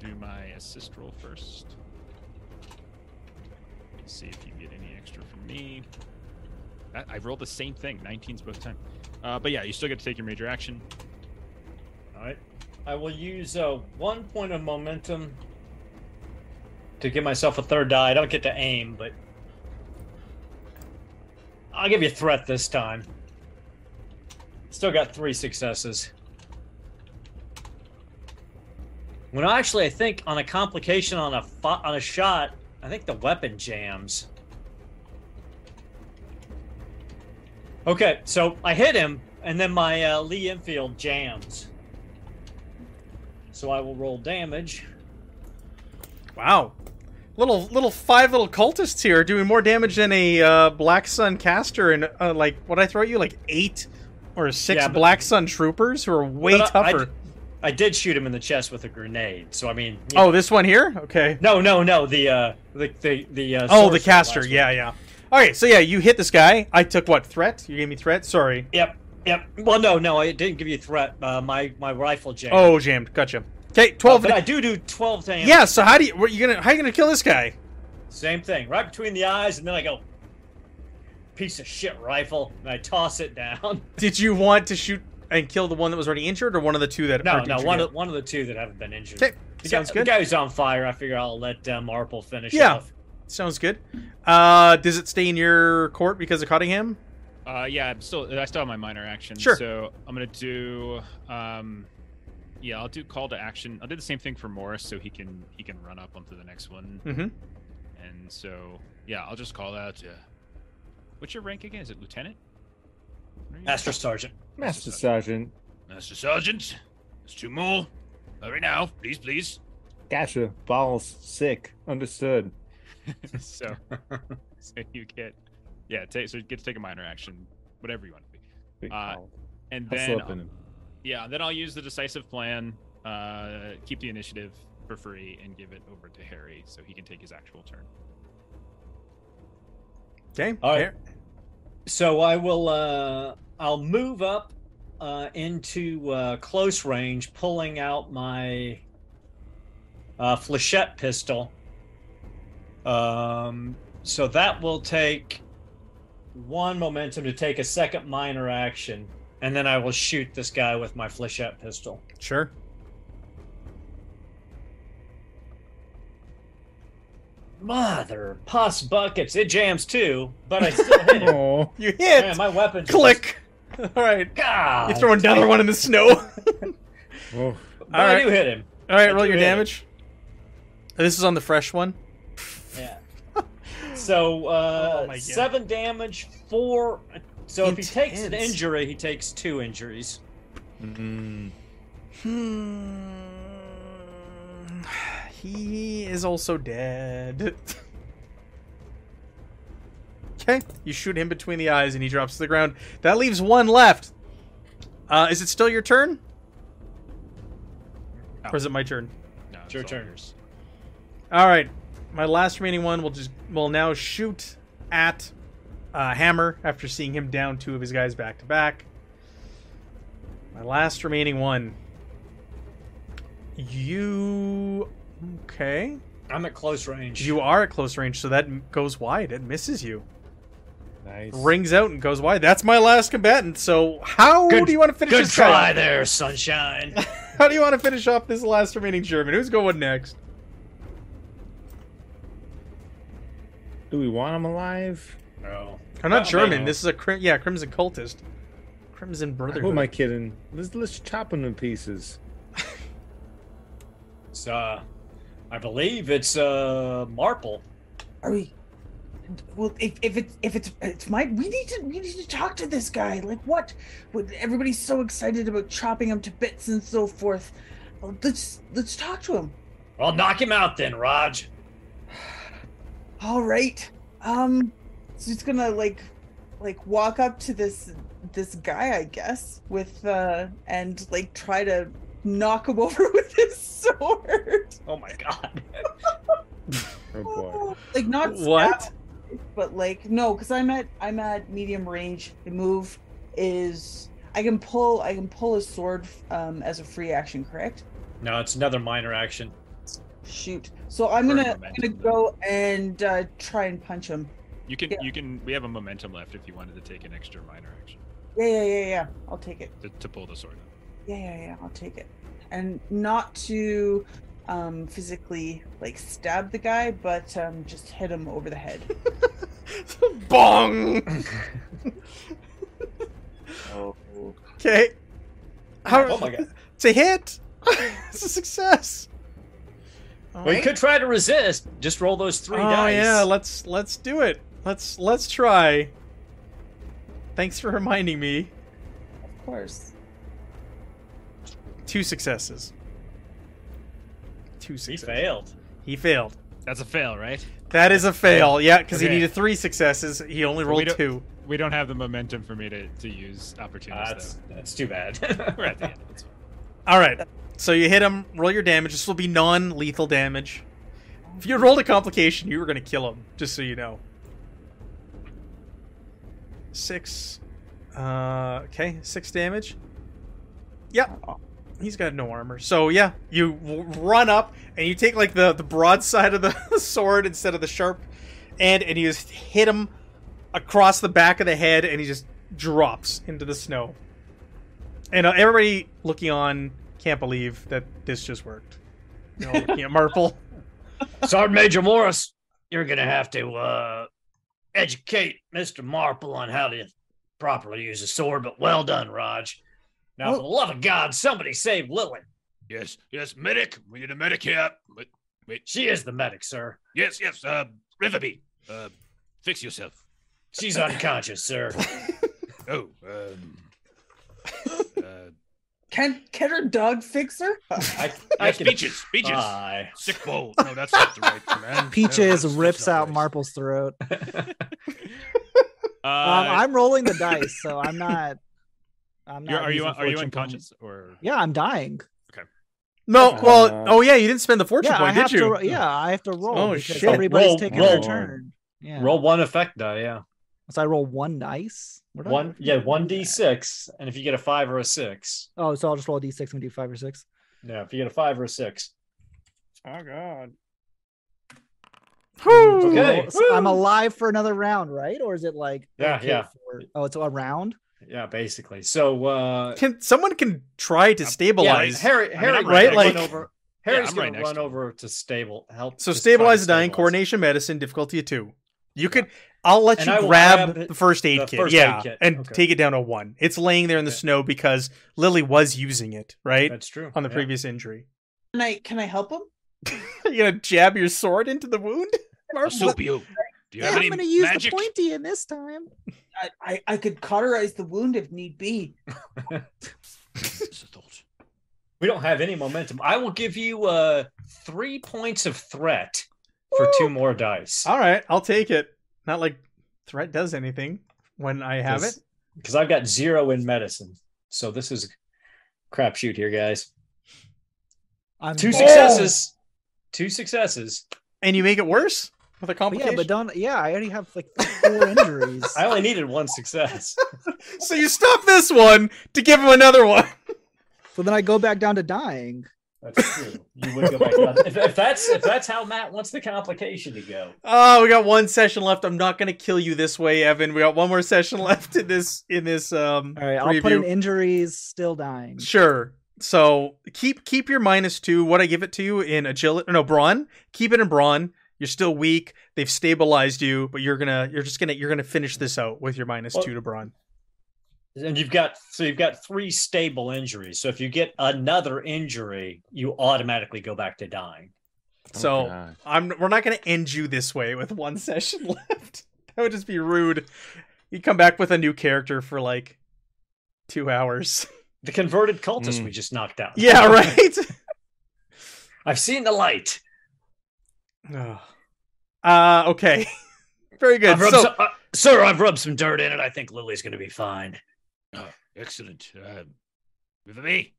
do my assist roll first. See if you get any extra from me. That, I rolled the same thing, 19s both time. Uh, but yeah, you still get to take your major action. All right. I will use uh, one point of momentum to give myself a third die. I don't get to aim, but I'll give you threat this time. Still got three successes. When actually, I think on a complication on a on a shot, I think the weapon jams. Okay, so I hit him, and then my uh, Lee Enfield jams. So I will roll damage. Wow. Little little five little cultists here doing more damage than a uh, Black Sun caster and uh, like what I throw at you like eight or six Yeah, but- Black Sun troopers who are way But I- I tougher. d- I did shoot him in the chest with a grenade, so I mean. oh, this one here? Okay. no, no, no! The uh, the the the. Uh, Oh, the caster. Yeah, yeah. All right, so yeah, you hit this guy. I took what threat? You gave me threat. Sorry. Yep, yep. Well, no, no, I didn't give you threat. Uh, my my rifle jammed. Oh, jammed. Gotcha. Okay, Uh, twelve. but I do do twelve damage. yeah. So how do you? What you gonna? How you gonna kill this guy? Same thing, right between the eyes, and then I go. Piece of shit rifle, and I toss it down. Did you want to shoot and kill the one that was already injured, or one of the two that? No, are no, injured one yet? of one of the two that haven't been injured. Okay, The sounds guy, good. The guy who's on fire. I figure I'll let uh, Marple finish Yeah. off. Sounds good. Uh, does it stay in your court because of Cottingham? Uh, yeah, I'm still. I still have my minor action. Sure. So I'm gonna do. Um, yeah, I'll do call to action. I'll do the same thing for Morris, so he can he can run up onto the next one. Mm-hmm. And so yeah, I'll just call out. Uh, what's your rank again? Is it lieutenant? What are you? Master Sergeant. Master Sergeant. Master Sergeant, there's two more. Hurry now, please, please. Gotcha. Balls. Sick. Understood. so, so you get yeah, take so you get to take a minor action, whatever you want to be. Big Uh. And then up in him. yeah, then I'll use the decisive plan, uh, keep the initiative for free, and give it over to Harry so he can take his actual turn. Okay. All right. there. So I will. uh I'll move up uh into uh close range, pulling out my uh flechette pistol. Um. So that will take one momentum to take a second minor action, and then I will shoot this guy with my flechette pistol. Sure. Mother pus buckets! It jams too, but I still hit him. Oh. You hit. Man, my weapon. Click. All right. God. You throw another one in the snow. Oh. But I Alright. do hit him. All right. I Roll your damage. This is on the fresh one. Yeah. So uh, Oh seven damage, four. So if he takes an injury, he takes two injuries. Mm. Hmm. He is also dead. Okay, you shoot him between the eyes and he drops to the ground. That leaves one left. Uh, is it still your turn? Oh. Or is it my turn? No, It's your all turn. yours. All right. My last remaining one will just will now shoot at uh, Hammer after seeing him down two of his guys back to back. My last remaining one. You okay? I'm at close range. You are at close range, so that goes wide. It misses you. Nice. Rings out and goes wide. That's my last combatant. So how Good- do you want to finish Good this try guy? there, sunshine. How do you want to finish off this last remaining German? Who's going next? Do we want him alive? no. I'm not Oh, German. no. This is a crim- yeah Crimson cultist. Crimson Brotherhood. Who am I kidding? Let's let's chop him in pieces. It's, uh, I believe it's uh Marple. Are we? Well, if, if it's if it's it's my we need to we need to talk to this guy. Like what? What- Everybody's so excited about chopping him to bits and so forth. Well, let's let's talk to him. Well, knock him out then, Raj. All right. Um, so he's gonna like like walk up to this this guy, I guess, with uh and like try to knock him over with his sword. Oh my god. Oh boy. like not stab What? Him, but like no, because I'm at I'm at medium range. The move is I can pull I can pull a sword um as a free action, correct? No, it's another minor action. Shoot. So I'm Burn gonna I'm gonna go and uh, try and punch him. You can Yeah. you can we have a momentum left if you wanted to take an extra minor action Yeah, yeah, yeah, yeah. I'll take it. to, to pull the sword. Up. Yeah, yeah, yeah. I'll take it. And not to um physically like stab the guy, but um just hit him over the head. Bong. Oh. Okay. How, Oh my god. It's a hit. it's a success. All We right. could try to resist. Just roll those three oh dice. yeah, let's let's do it. Let's let's try. Thanks for reminding me. Of course. Two successes. Two he failed. He failed. That's a fail, right? That is a fail. Yeah, because he needed three successes. He only So we rolled two. We don't have the momentum for me to, to use opportunities Uh, that's that's too bad. We're at the end. It's fine. All right. So you hit him. Roll your damage. This will be non-lethal damage. If you rolled a complication, you were going to kill him. Just so you know. Six. Uh, okay, six damage. Yep. He's got no armor. So yeah, you run up and you take like the the broad side of the sword instead of the sharp end, and you just hit him across the back of the head, and he just drops into the snow. And uh, everybody looking on can't believe that this just worked. You know, looking at Marple. Sergeant Major Morris, you're gonna have to uh, educate Mister Marple on how to properly use a sword. But well done, Raj. Now, for the love of God, somebody save Lily. Yes, yes, medic. We need a medic here. But She is the medic, sir. yes, yes. Uh, Riverby, uh, fix yourself. She's unconscious, sir. Oh, um, uh, Can can her dog fix her? I, I yes, can Peaches, Peaches. try. Sick bowl. No, that's not the right command. Peaches that's- that's rips out right. Marple's throat. Uh, Um, I'm rolling the dice, so I'm not. I'm not. you're, you are you fortune point. unconscious or Yeah, I'm dying. Okay. No, well, Uh, oh yeah, you didn't spend the fortune yeah, I point, have did you? to. ro- Yeah, I have to roll. Oh, because shit. Everybody's Roll- taking roll. their turn. Yeah. Roll one effect die, yeah. So I roll one dice. What do I- One, yeah, one d six, and if you get a five or a six, Oh, so I'll just roll a d6 and do five or six. yeah, if you get a five or a six, Oh god. Okay. So I'm alive for another round, right? Or is it like Yeah, yeah. for- oh, it's a round. Yeah, basically. So, uh, Can someone can try to stabilize yeah, stabilize? Harry, Harry, I'm right right, like over. Harry's I'm gonna next run to over to stable help. so just try to stabilize the dying, stabilize. coordination medicine, difficulty of two. You could. I'll let And you grab, grab the first aid the kit, first aid yeah, kit. and Okay. take it down to one. It's laying there in the Okay. snow because Lily was using it, right, That's true. on the yeah. previous injury. Can I can I help him? you gonna jab your sword into the wound? I'll soap you. Do you Yeah, have I'm gonna use magic? the pointy in this time. I, I I could cauterize the wound if need be. That's a thought. We don't have any momentum. I will give you uh three points of threat for two more dice. All right, I'll take it. Not like threat does anything when I have it. because I've got zero in medicine. So this is a crapshoot here, guys. I'm Two Oh! successes. Two successes. And you make it worse with a But complication. yeah, but don't. Yeah, I already have like four injuries. I only needed one success. so you stop this one to give him another one. so then I go back down to dying. That's true. You would go back. down. If, if that's if that's how Matt wants the complication to go. Oh, we got one session left. I'm not gonna kill you this way, Evan. We got one more session left in this in this um All right, I'll put in preview. injuries, still dying. Sure. So keep keep your minus two. What I give it to you in agility? No, brawn. Keep it in brawn. You're still weak. They've stabilized you, but you're gonna you're just gonna you're gonna finish this out with your minus Well- two to brawn. And you've got so you've got three stable injuries. So if you get another injury, you automatically go back to dying. So God. I'm we're not gonna end you this way with one session left. That would just be rude. You come back with a new character for like two hours. The converted cultist Mm. we just knocked out. yeah, right. I've seen the light. Ugh. uh okay. Very good. I've So some- uh, sir, I've rubbed some dirt in it. I think Lily's going to be fine. Oh, excellent. Um, Riverby.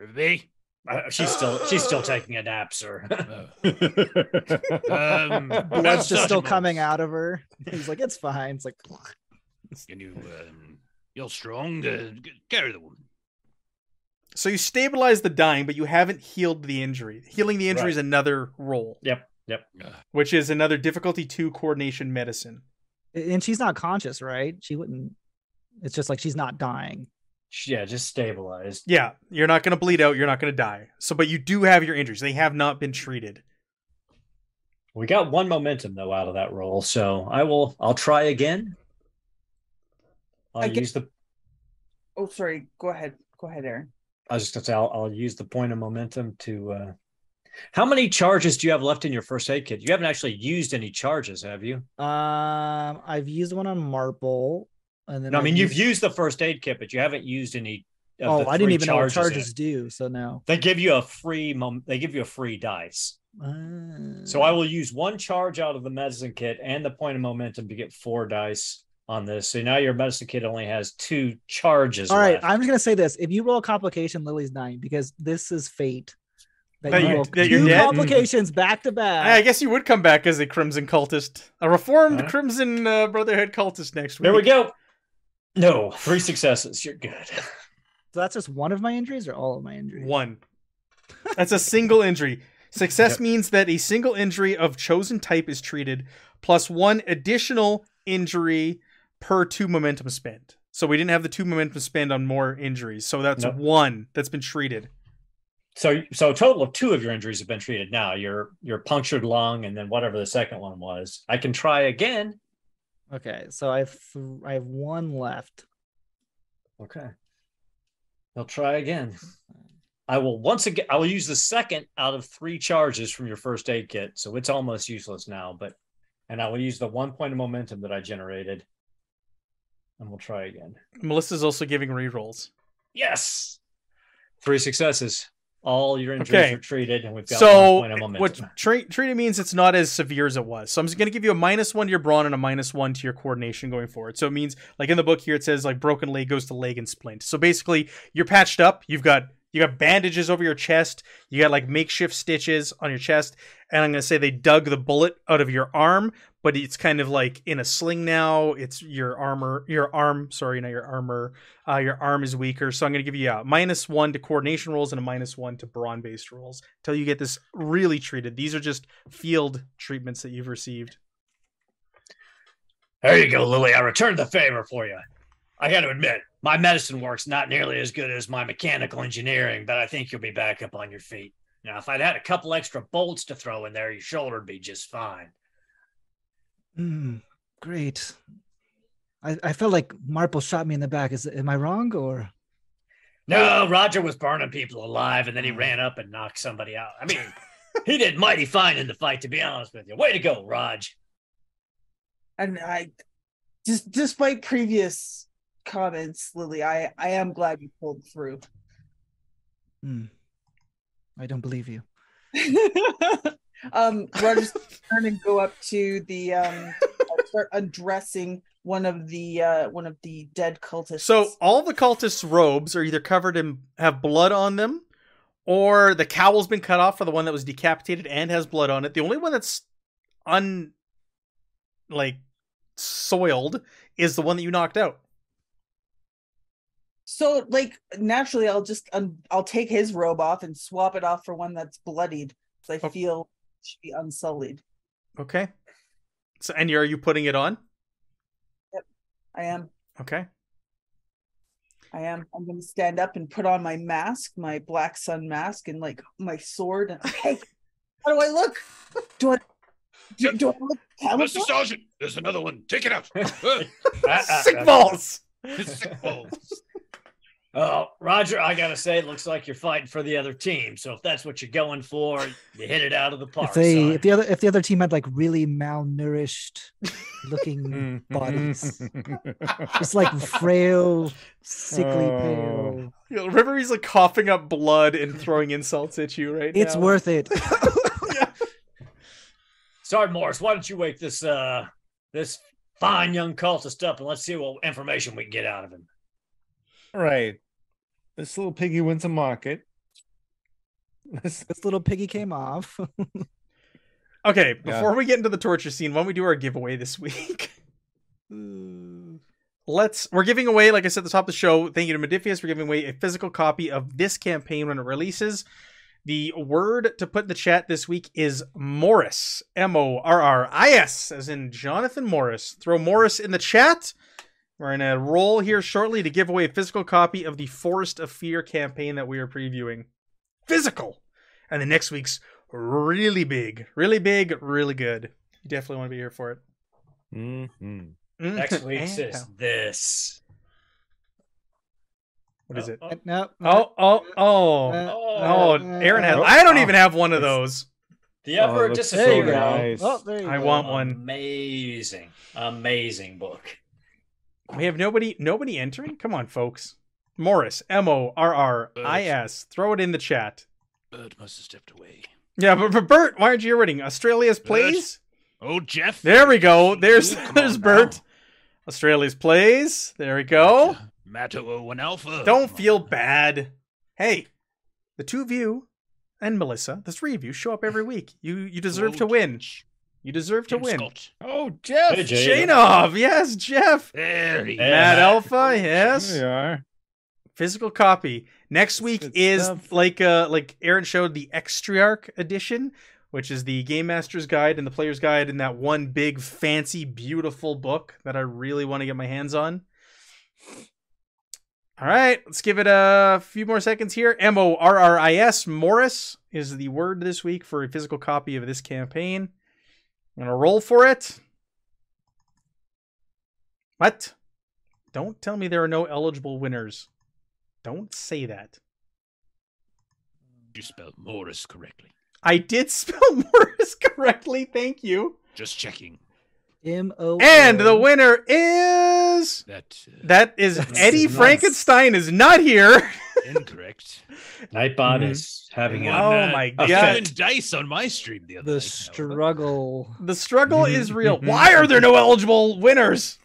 River B. Uh, she's still she's still taking a nap, sir. Uh, um, Blood's just still coming out of her. He's like, it's fine. It's like, Can you, um, you're strong. Uh, carry the woman. So you stabilize the dying, but you haven't healed the injury. Healing the injury is another roll, yep, yep. Which is another difficulty two coordination medicine. and she's not conscious, right? She wouldn't. It's just like she's not dying. Yeah, just stabilized. Yeah, you're not going to bleed out. You're not going to die. So, but you do have your injuries. They have not been treated. We got one momentum though out of that roll, so I will. I'll try again. I'll I get- use the. Oh, sorry. Go ahead. Go ahead, Aaron. I was just gonna say I'll, I'll use the point of momentum to. uh How many charges do you have left in your first aid kit? You haven't actually used any charges, have you? Um, I've used one on Marple, and then No, I mean you've used- used the first aid kit, but you haven't used any. Of Oh, the I didn't even know what charges do. So no. They give you a free mom. They give you a free dice. Uh, So I will use one charge out of the medicine kit and the point of momentum to get four dice on this. So now your medicine kit only has two charges. All right, left. I'm just gonna say this: if you roll a complication, Lily's dying because this is fate. That you you- roll that you're two dead? complications back to back. I guess you would come back as a Crimson cultist, a reformed Huh? Crimson uh, Brotherhood cultist next week. There we go. No, three successes. You're good. So that's just one of my injuries or all of my injuries. One. That's a single injury. Success Yep. means that a single injury of chosen type is treated, plus one additional injury per two momentum spent. So we didn't have the two momentum spend on more injuries. So that's Nope. one that's been treated. So, so a total of two of your injuries have been treated now. Your your punctured lung, and then whatever the second one was. I can try again. Okay, so I have th- I have one left. Okay. I'll try again. I will once again. I will use the second out of three charges from your first aid kit, so it's almost useless now. But, and I will use the one point of momentum that I generated, and we'll try again. Melissa's also giving rerolls. Yes, three successes. All your injuries Okay. are treated, and we've got So one point of momentum. what treated means it's not as severe as it was. So I'm just going to give you a minus one to your brawn and a minus one to your coordination going forward. So it means like in the book here it says like broken leg goes to leg and splint. So basically you're patched up. You've got you got bandages over your chest. You got like makeshift stitches on your chest. And I'm going to say they dug the bullet out of your arm, but it's kind of like in a sling now. It's your armor, your arm. Sorry, not your armor. Uh, your arm is weaker. So I'm going to give you a minus one to coordination rolls and a minus one to brawn based rolls until you get this really treated. These are just field treatments that you've received. There you go, Lily. I returned the favor for you. I got to admit, my medicine work's not nearly as good as my mechanical engineering, but I think you'll be back up on your feet. Now, if I'd had a couple extra bolts to throw in there, your shoulder would be just fine. Hmm, great. I, I felt like Marple shot me in the back. Is am I wrong or? No, Roger was burning people alive, and then he ran up and knocked somebody out. I mean, he did mighty fine in the fight, to be honest with you. Way to go, Raj. And I, just despite previous comments, Lily, I I am glad you pulled through. Hmm. I don't believe you. um, Roger's turn and go up to the um, start undressing one of the uh one of the dead cultists. So all the cultists' robes are either covered in have blood on them, or the cowl's been cut off for the one that was decapitated and has blood on it. The only one that's un like soiled is the one that you knocked out. So like naturally, I'll just um, I'll take his robe off and swap it off for one that's bloodied. So I Okay. feel it should be unsullied. Okay. So and are you putting it on? Yep, I am. Okay. I am. I'm going to stand up and put on my mask, my black sun mask, and like my sword. And okay, how do I look? Do I do, do I look Mr. camouflage? Sergeant, there's another one. Take it out. Ah, ah, Sick ah. balls. Sick balls. Oh, Roger, I gotta say, it looks like you're fighting for the other team. So if that's what you're going for, you hit it out of the park. If they, if the other, if the other team had like really malnourished looking bodies, just like frail, sickly, Oh. pale. River is like coughing up blood and throwing insults at you right now. It's now. worth it. Sergeant Morris, why don't you wake this uh this fine young cultist up and let's see what information we can get out of him. Right. This little piggy went to market. This- this little piggy came off. Okay, Yeah. before we get into the torture scene, why don't we do our giveaway this week? Let's we're giving away, like I said at the top of the show, thank you to Modiphius, we're giving away a physical copy of this campaign when it releases. The word to put in the chat this week is Morris. M O R R I S, as in Jonathan Morris. Throw Morris in the chat. We're gonna roll here shortly to give away a physical copy of the Forest of Fear campaign that we are previewing. Physical. And the next week's really big. Really big, really good. You definitely want to be here for it. Mhm. Mm. Next week's And- is this. What is it? Oh, no. Oh, oh, oh. Uh, Oh, uh, Aaron has. oh, I don't oh. even have one of those. The Oh, it Emperor looks so There you disappeared. go. nice. Oh, I want one. Amazing, amazing book. We have nobody. Nobody entering. Come on, folks. Morris. M O R R I S. Throw it in the chat. Bird must have stepped away. Yeah, but, but Bert, why aren't you reading Australia's plays? Oh, Jeff. There we go. There's Ooh, there's Bert. now. Australia's plays. There we go. Mato one alpha. Don't feel bad. Hey, the two of you and Melissa, the three of you, show up every week. You you deserve to oh, win. Ch- You deserve to Tim win. Scott. Oh, Jeff. Hey, Jay. Shanov, yes, Jeff. There he Yeah, Matt Matt. Alpha, yes. There you are. Physical copy. Next week good is stuff. like uh like Aaron showed the Extriarch edition, which is the Game Master's Guide and the Player's Guide in that one big fancy beautiful book that I really want to get my hands on. All right, let's give it a few more seconds here. M O R R I S Morris is the word this week for a physical copy of this campaign. I'm gonna roll for it. What? Don't tell me there are no eligible winners. Don't say that. You spelled Morris correctly. I did spell Morris correctly. Thank you. Just checking. M O. And the winner is That uh, that is Eddie nice. Frankenstein is not here. incorrect. Nightbot Mhm. is having One, a Oh my I God. found dice on my stream the other the night. struggle. The struggle is real. Why are there no eligible winners?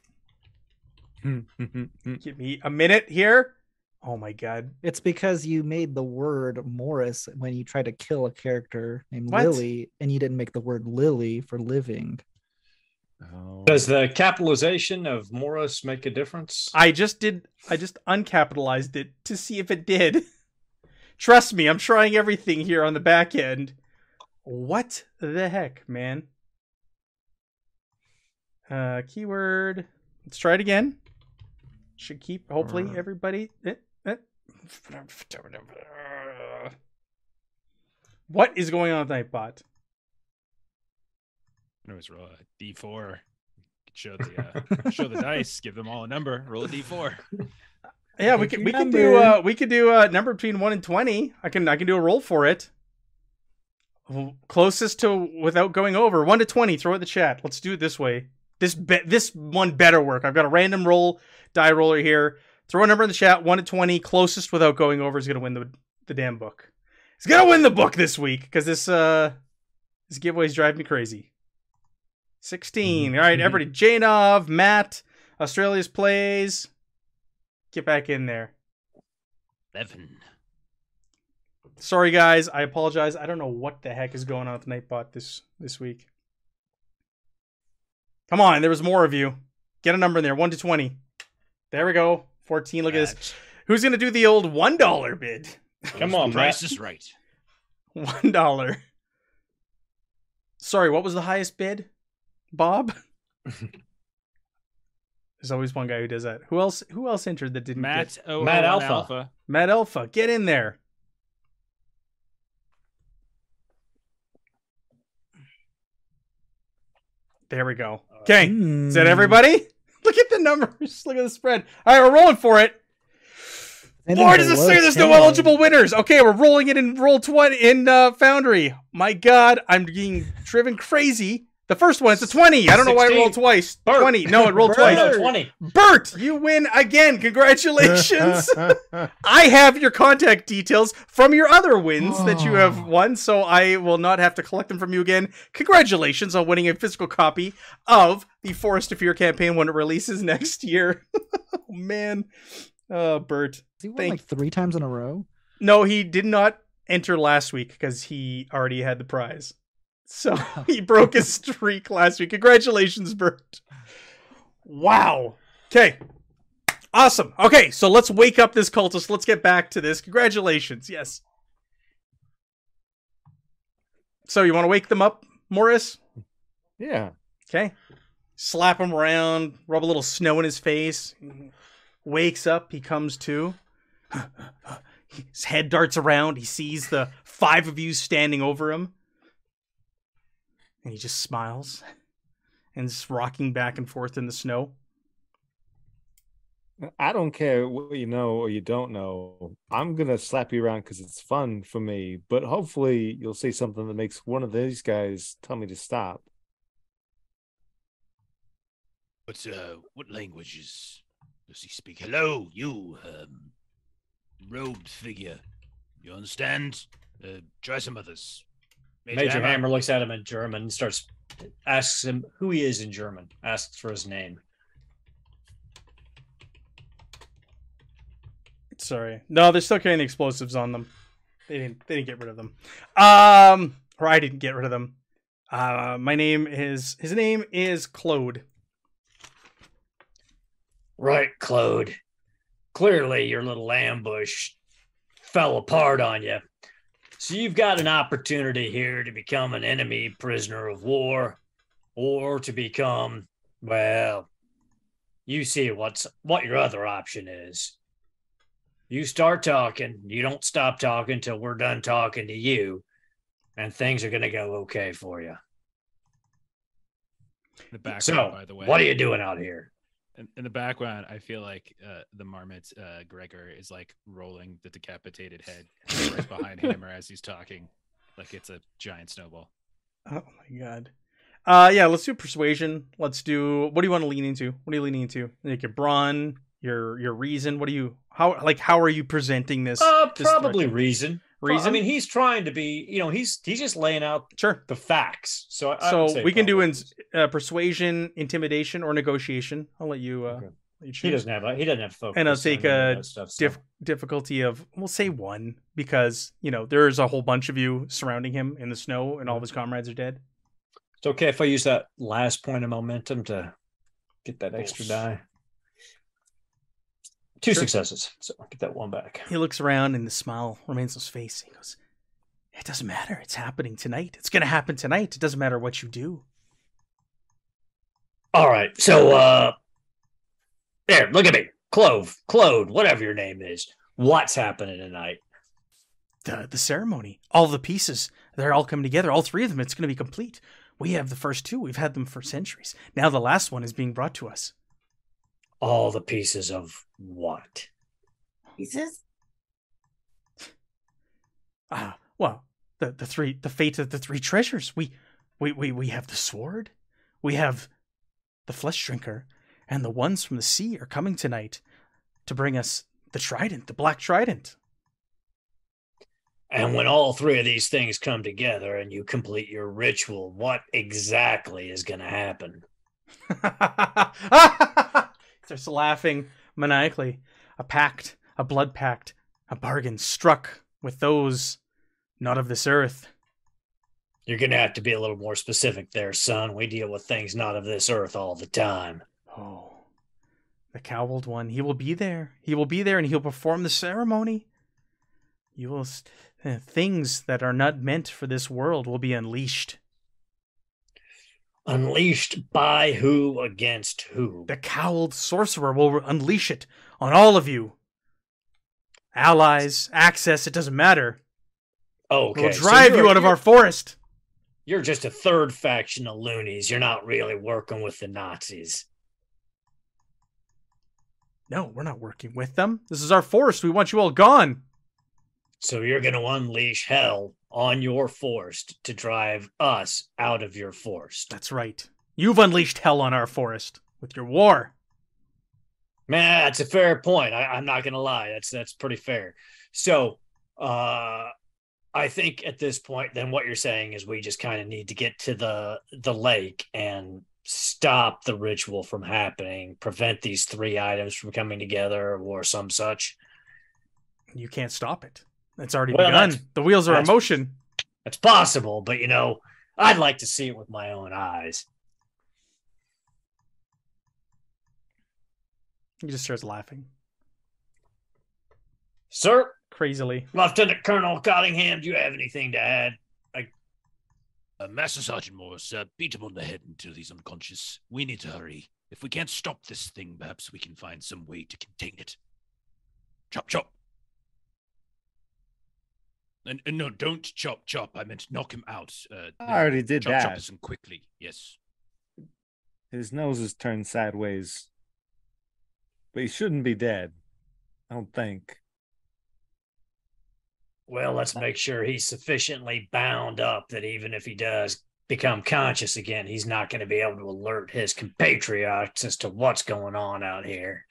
Give me a minute here. Oh my god. It's because you made the word Morris when you tried to kill a character named What? Lily, and you didn't make the word Lily for living. Oh. Does the capitalization of Morris make a difference? I just did I just uncapitalized it to see if it did. Trust me, I'm trying everything here on the back end. What the heck, man? Uh keyword. Let's try it again. Should keep hopefully everybody eh, eh. What is going on with Nightbot? No, it's roll a D4. Show the uh, show the dice. Give them all a number. Roll a D4. Yeah, we can we could do uh we could do a number between one and twenty. I can I can do a roll for it. Closest to without going over one to twenty. Throw it in the chat. Let's do it this way. This be- this one better work. I've got a random roll die roller here. Throw a number in the chat. One to twenty. Closest without going over is gonna win the the damn book. He's gonna win the book this week because this uh this giveaway is driving me crazy. 16 mm-hmm. All right, mm-hmm. everybody. Janov, Matt, Australia's plays. Get back in there. 11. Sorry guys, I apologize. I don't know what the heck is going on with Nightbot this this week. Come on, there was more of you. Get a number in there, one to twenty. There we go. Fourteen. Look at this. Who's gonna do the old one dollar bid? Come on, price Matt. is right. One dollar. Sorry, what was the highest bid? Bob. There's always one guy who does that. Who else? Who else entered that didn't Matt, get? oh, Matt oh, Alpha. Alpha. Matt Alpha, get in there. There we go. Okay, is that Hmm. everybody? Look at the numbers. Look at the spread. All right, we're rolling for it. Anything Why does it say there's no eligible winners? Okay, we're rolling it in roll twenty in uh, Foundry. My God, I'm being driven crazy. The first one, it's a twenty. I don't know why it rolled twice. Bert. Twenty. No, it rolled Bert, twice. no, 20. Bert, you win again. Congratulations. I have your contact details from your other wins that you have Oh. won, so I will not have to collect them from you again. Congratulations on winning a physical copy of the Forest of Fear campaign when it releases next year. oh, man. Oh, Bert. Has he won Thank- like three times in a row? No, he did not enter last week because he already had the prize. So he broke his streak last week. Congratulations, Bert. Wow. Okay. Awesome. Okay, so let's wake up this cultist. Let's get back to this. Congratulations. Yes. So you want to wake them up, Morris? yeah. Okay. Slap him around, rub a little snow in his face. Wakes up, he comes to. His head darts around. He sees the five of you standing over him. And he just smiles and is rocking back and forth in the snow. I don't care what you know or you don't know. I'm gonna slap you around because it's fun for me. But hopefully, you'll say something that makes one of these guys tell me to stop. What's, uh, what languages does he speak? Hello, you, um, robed figure. You understand? Uh, try some others. Major Hammer looks at him in German and starts asks him who he is in German, asks for his name. Sorry. No, they're still carrying the explosives on them. They didn't they didn't get rid of them. Um or I didn't get rid of them. Uh my name is his name is Claude. Right, Claude. Clearly, your little ambush fell apart on you. So you've got an opportunity here to become an enemy prisoner of war, or to become, well, you see what's what your other option is. You start talking, you don't stop talking till we're done talking to you, and things are gonna go okay for you. The background, So, by the way. what are you doing out here? In, in the background, I feel like uh, the marmot uh, Gregor is like rolling the decapitated head right behind Hammer as he's talking, like it's a giant snowball. Oh my god. Uh yeah, let's do persuasion. Let's do what do you want to lean into? What are you leaning into? Like your brawn, your your reason. What do you how like how are you presenting this? Uh, this probably threat? reason. Pro- reason. I mean, he's trying to be, you know, he's he's just laying out sure. the facts. So, I, I So say we can do in uh, persuasion, intimidation, or negotiation. I'll let you. Uh, Okay. let you He doesn't have a, he doesn't have focus. And I'll take a stuff, so- Dif- difficulty of we'll say one because you know there's a whole bunch of you surrounding him in the snow, and all of his comrades are dead. It's okay if I use that last point of momentum to get that extra die. Two Sure. successes, so I'll get that one back. He looks around, and the smile remains on his face. He goes, "It doesn't matter. It's happening tonight. It's gonna happen tonight. It doesn't matter what you do." All right, so uh, there, look at me, Clove, Claude, whatever your name is. What's happening tonight? the the ceremony. All the pieces, they're all coming together. All three of them. It's going to be complete. We have the first two. We've had them for centuries. Now the last one is being brought to us. All the pieces of what? Pieces? Ah, well, the the three the fate of the three treasures. We we we we have the sword. We have the flesh drinker, and the ones from the sea are coming tonight to bring us the trident, the black trident. And when all three of these things come together and you complete your ritual, what exactly is going to happen? Starts laughing maniacally. A pact, a blood pact, a bargain struck with those not of this earth. You're gonna have to be a little more specific there, son. We deal with things not of this earth all the time. Oh, the cowled one. He will be there. He will be there and he'll perform the ceremony. You will. St- uh, things that are not meant for this world will be unleashed. Unleashed by who against who? The cowled sorcerer will unleash it on all of you. Allies, Axis, it doesn't matter. Oh, okay, We'll drive you're- you out of our forest. You're just a third faction of loonies. You're not really working with the Nazis. No, we're not working with them. This is our forest. We want you all gone. So you're going to unleash hell on your forest to drive us out of your forest. That's right. You've unleashed hell on our forest with your war. Man, that's a fair point. I, I'm not going to lie. That's that's pretty fair. So, uh, I think at this point, then what you're saying is we just kind of need to get to the the lake and stop the ritual from happening, prevent these three items from coming together, or some such. You can't stop it. It's already Well, begun. The wheels are in motion. It's possible, but you know, I'd like to see it with my own eyes. He just starts laughing Sir, crazily. Lieutenant Colonel Cottingham, do you have anything to add? Uh, Master Sergeant Morris, uh, beat him on the head until he's unconscious. We need to hurry. If we can't stop this thing, perhaps we can find some way to contain it. Chop, chop. And, and no, don't chop, chop. I meant knock him out. Uh, I already did chop, chop that. us and quickly. Yes. His nose is turned sideways. But he shouldn't be dead. I don't think. Well, let's make sure he's sufficiently bound up that even if he does become conscious again, he's not going to be able to alert his compatriots as to what's going on out here.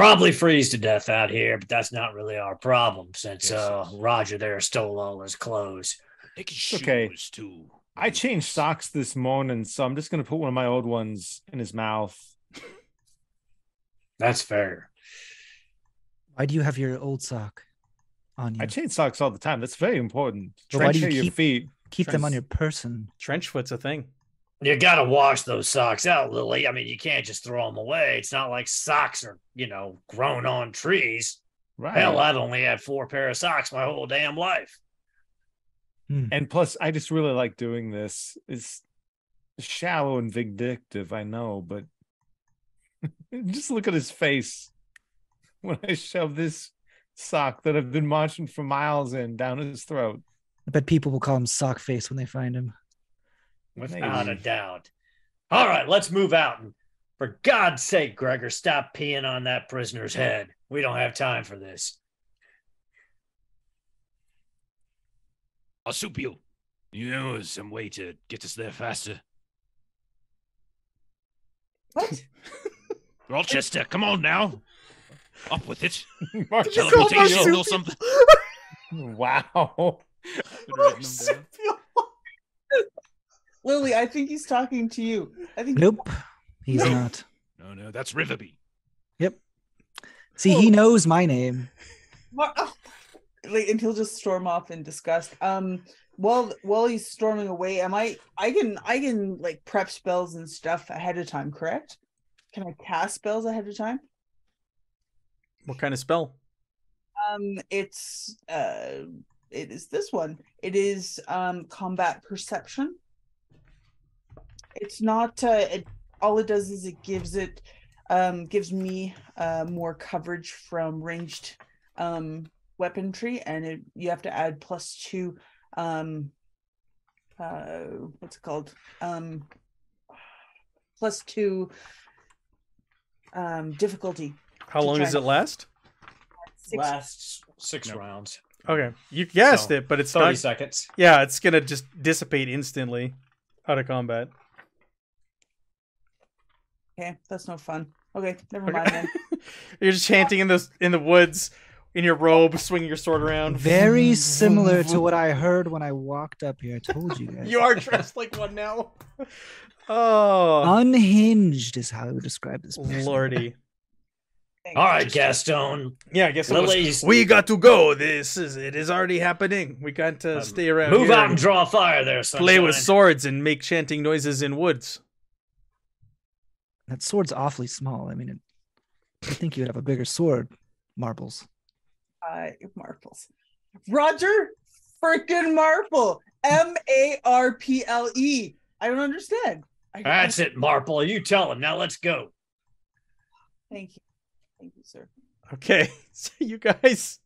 Probably freeze to death out here, but that's not really our problem since Yes, uh. Roger there stole all his clothes. Take his shoes, okay. too. I changed socks this morning, so I'm just gonna put one of my old ones in his mouth. That's fair. Why do you have your old sock on you? I change socks all the time. That's very important. But why do Trench you your keep- feet. Keep them on your person. Trench foot's a thing. You got to wash those socks out, Lily. I mean, you can't just throw them away. It's not like socks are, you know, grown on trees. Right. Hell, I've only had four pair of socks my whole damn life. Hmm. and plus, I just really like doing this. It's shallow and vindictive, I know, but just look at his face when I shove this sock that I've been marching for miles in down his throat. I bet people will call him sock face when they find him. Without a doubt. All right, let's move out. And for God's sake, Gregor, stop peeing on that prisoner's head. We don't have time for this. Arsupio, you You know some way to get us there faster. What? Rochester, come on now. Up with it. Mark- Did you call him Teleportation or something. wow. Been writing them down. Lily, I think he's talking to you. I think Nope, he's not. No, no, that's Riverby. Yep. See, he knows my name. What? oh. Like, and he'll just storm off in disgust. Um, while while he's storming away, am I? I can I can like prep spells and stuff ahead of time. Correct? Can I cast spells ahead of time? What kind of spell? Um, it's uh, it is this one. It is um combat perception. It's not. Uh, it, all it does is it gives it, um, gives me uh more coverage from ranged um weaponry, and it you have to add plus two um uh what's it called um plus two um difficulty How long does it last? Six, Last six No. rounds, Okay, you guessed So, it, but it's 30 not. seconds. Yeah, it's gonna just dissipate instantly out of combat. Okay that's no fun okay never mind then You're just chanting in the in the woods. in your robe, swinging your sword around. Very similar to what I heard when I walked up here. I told you guys. You are dressed like one now. Oh, unhinged is how I would describe this. person. lordy. All right, Gaston. Yeah, I guess it was- Lily's- we got to go. This is it is already happening. We got to Um, stay around. Move here out and draw fire there, sunshine. play with swords and make chanting noises in woods. That sword's awfully small. I mean, it, I think you would have a bigger sword, Marbles. Uh, Marples. Roger freaking Marple. M A R P L E. I don't understand. I, That's it, Marple. You tell him. Now let's go. Thank you. Thank you, sir. Okay, so you guys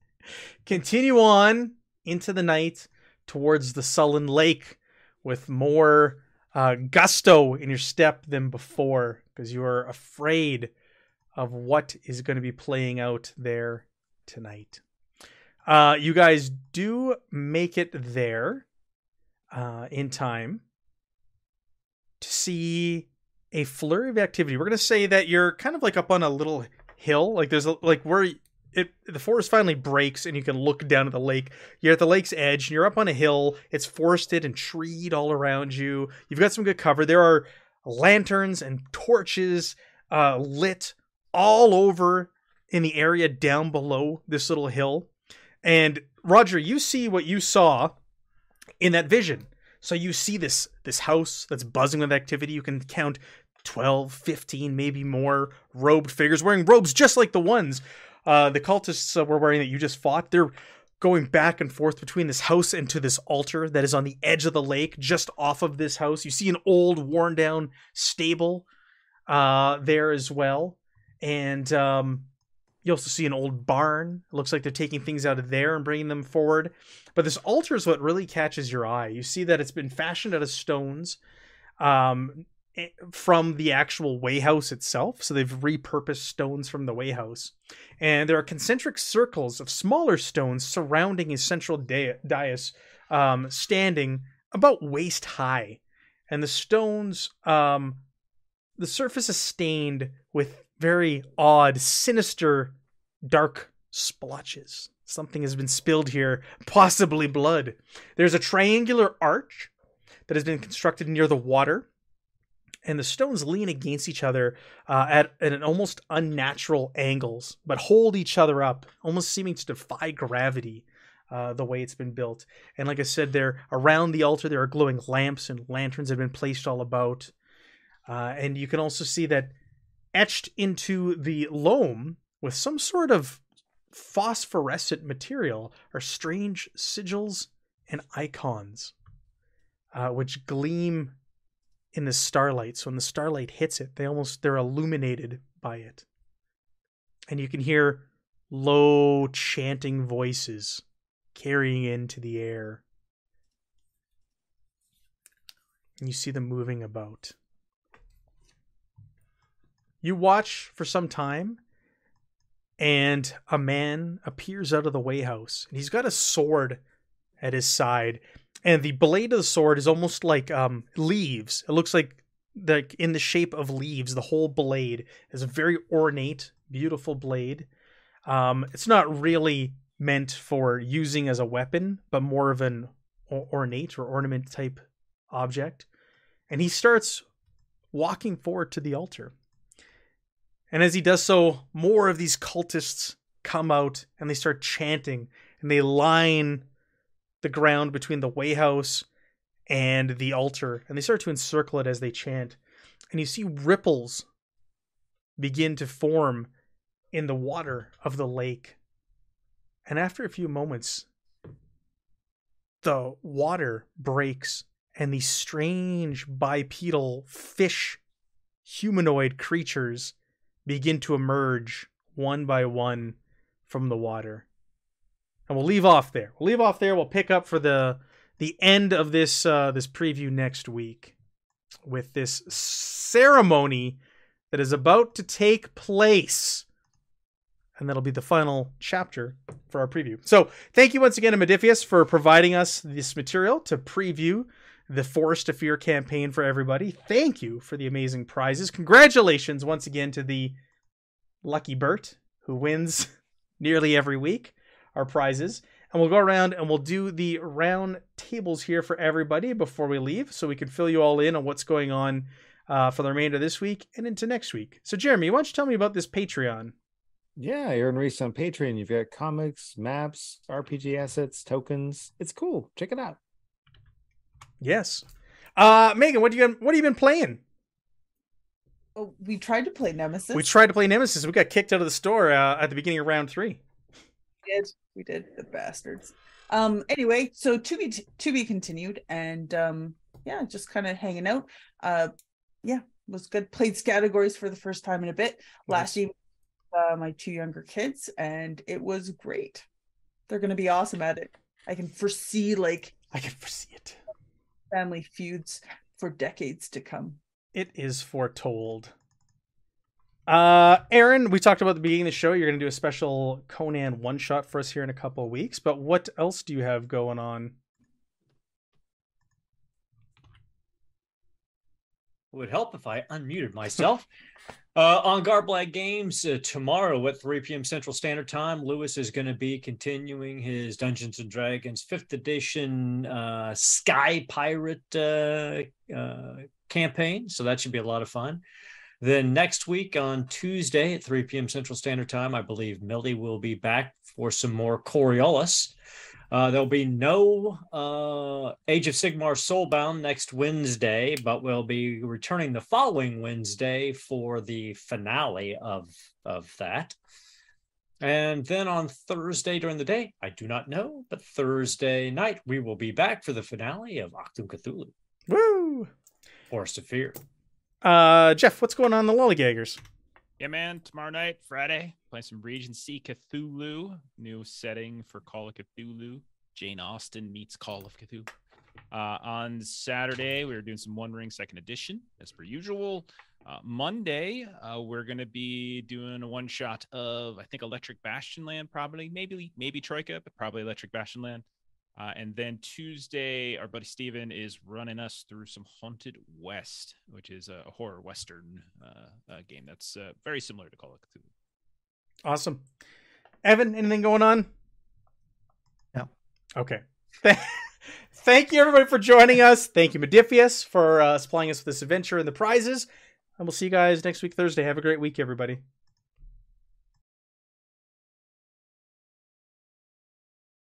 continue on into the night towards the sullen lake with more uh, gusto in your step than before because you are afraid of what is going to be playing out there tonight. Uh, you guys do make it there uh, in time to see a flurry of activity. We're going to say that you're kind of like up on a little hill like there's a, like where it the forest finally breaks and you can look down at the lake you're at the lake's edge and you're up on a hill it's forested and treed all around you you've got some good cover there are lanterns and torches uh, lit all over in the area down below this little hill. And roger you see what you saw in that vision. So you see this this house that's buzzing with activity. You can count 12, 15, maybe more robed figures wearing robes just like the ones uh, the cultists uh, were wearing that you just fought. They're going back and forth between this house and to this altar that is on the edge of the lake, just off of this house. You see an old, worn down stable uh, there as well. And um, you also see an old barn. It looks like they're taking things out of there and bringing them forward. But this altar is what really catches your eye. You see that it's been fashioned out of stones. Um, from the actual way house itself. So they've repurposed stones from the way house. And there are concentric circles of smaller stones surrounding a central da- dais, um, standing about waist high. And the stones, um, the surface is stained with very odd, sinister, dark splotches. Something has been spilled here, possibly blood. There's a triangular arch that has been constructed near the water and the stones lean against each other uh, at, at an almost unnatural angles, but hold each other up, almost seeming to defy gravity. Uh, the way it's been built, and like I said, there around the altar there are glowing lamps and lanterns have been placed all about, uh, and you can also see that etched into the loam with some sort of phosphorescent material are strange sigils and icons, uh, which gleam in the starlight. So when the starlight hits it, they almost they're illuminated by it. And you can hear low chanting voices carrying into the air. And you see them moving about. You watch for some time, and a man appears out of the way house, and he's got a sword at his side and the blade of the sword is almost like um leaves. It looks like like in the shape of leaves the whole blade is a very ornate beautiful blade. Um it's not really meant for using as a weapon but more of an or- ornate or ornament type object. And he starts walking forward to the altar. And as he does so more of these cultists come out and they start chanting and they line the ground between the way house and the altar, and they start to encircle it as they chant. And you see ripples begin to form in the water of the lake. And after a few moments, the water breaks, and these strange bipedal fish humanoid creatures begin to emerge one by one from the water and we'll leave off there. We'll leave off there. We'll pick up for the the end of this uh, this preview next week with this ceremony that is about to take place, and that'll be the final chapter for our preview. So, thank you once again to Modiphius for providing us this material to preview the Forest of Fear campaign for everybody. Thank you for the amazing prizes. Congratulations once again to the lucky Bert who wins nearly every week, our prizes. And we'll go around and we'll do the round tables here for everybody before we leave so we can fill you all in on what's going on uh, for the remainder of this week and into next week. So, Jeremy, why don't you tell me about this Patreon? Yeah, you're in Reese on Patreon. You've got comics, maps, RPG assets, tokens. It's cool. Check it out. Yes. Uh, Megan, what do you what have you been playing? Oh, we tried to play Nemesis. We tried to play Nemesis. We got kicked out of the store uh, at the beginning of round three. We did. We did. The bastards. Um. Anyway, so to be to be continued, and um. Yeah, just kind of hanging out. Uh. Yeah, was good. Played categories for the first time in a bit. Last evening, uh, my two younger kids, and it was great. They're gonna be awesome at it. I can foresee like I can foresee it. family feuds for decades to come. It is foretold. Uh, Aaron, we talked about the beginning of the show. You're going to do a special Conan one shot for us here in a couple of weeks. But what else do you have going on? It would help if I unmuted myself. uh, on Garblag Games uh, tomorrow at 3 p.m. Central Standard Time, Lewis is going to be continuing his Dungeons and Dragons 5th edition uh, Sky Pirate uh, uh, campaign. So that should be a lot of fun. Then next week on Tuesday at 3 p.m. Central Standard Time, I believe Millie will be back for some more Coriolis. Uh, there'll be no uh, Age of Sigmar Soulbound next Wednesday, but we'll be returning the following Wednesday for the finale of of that. And then on Thursday during the day, I do not know, but Thursday night we will be back for the finale of Achtung Cthulhu, Woo! Forest of Fear. Uh, Jeff, what's going on in the Lollygaggers? Yeah, man. Tomorrow night, Friday, playing some Regency Cthulhu. New setting for Call of Cthulhu. Jane Austen meets Call of Cthulhu. Uh, on Saturday, we are doing some One Ring Second Edition, as per usual. Uh, Monday, uh, we're going to be doing a one shot of, I think, Electric Bastion Land, probably, maybe, maybe Troika, but probably Electric Bastion Land. Uh, and then Tuesday, our buddy Steven is running us through some Haunted West, which is a horror western uh, uh, game that's uh, very similar to Call of Cthulhu. Awesome. Evan, anything going on? No. Okay. Thank you, everybody, for joining us. Thank you, Modiphius, for uh, supplying us with this adventure and the prizes. And we'll see you guys next week, Thursday. Have a great week, everybody.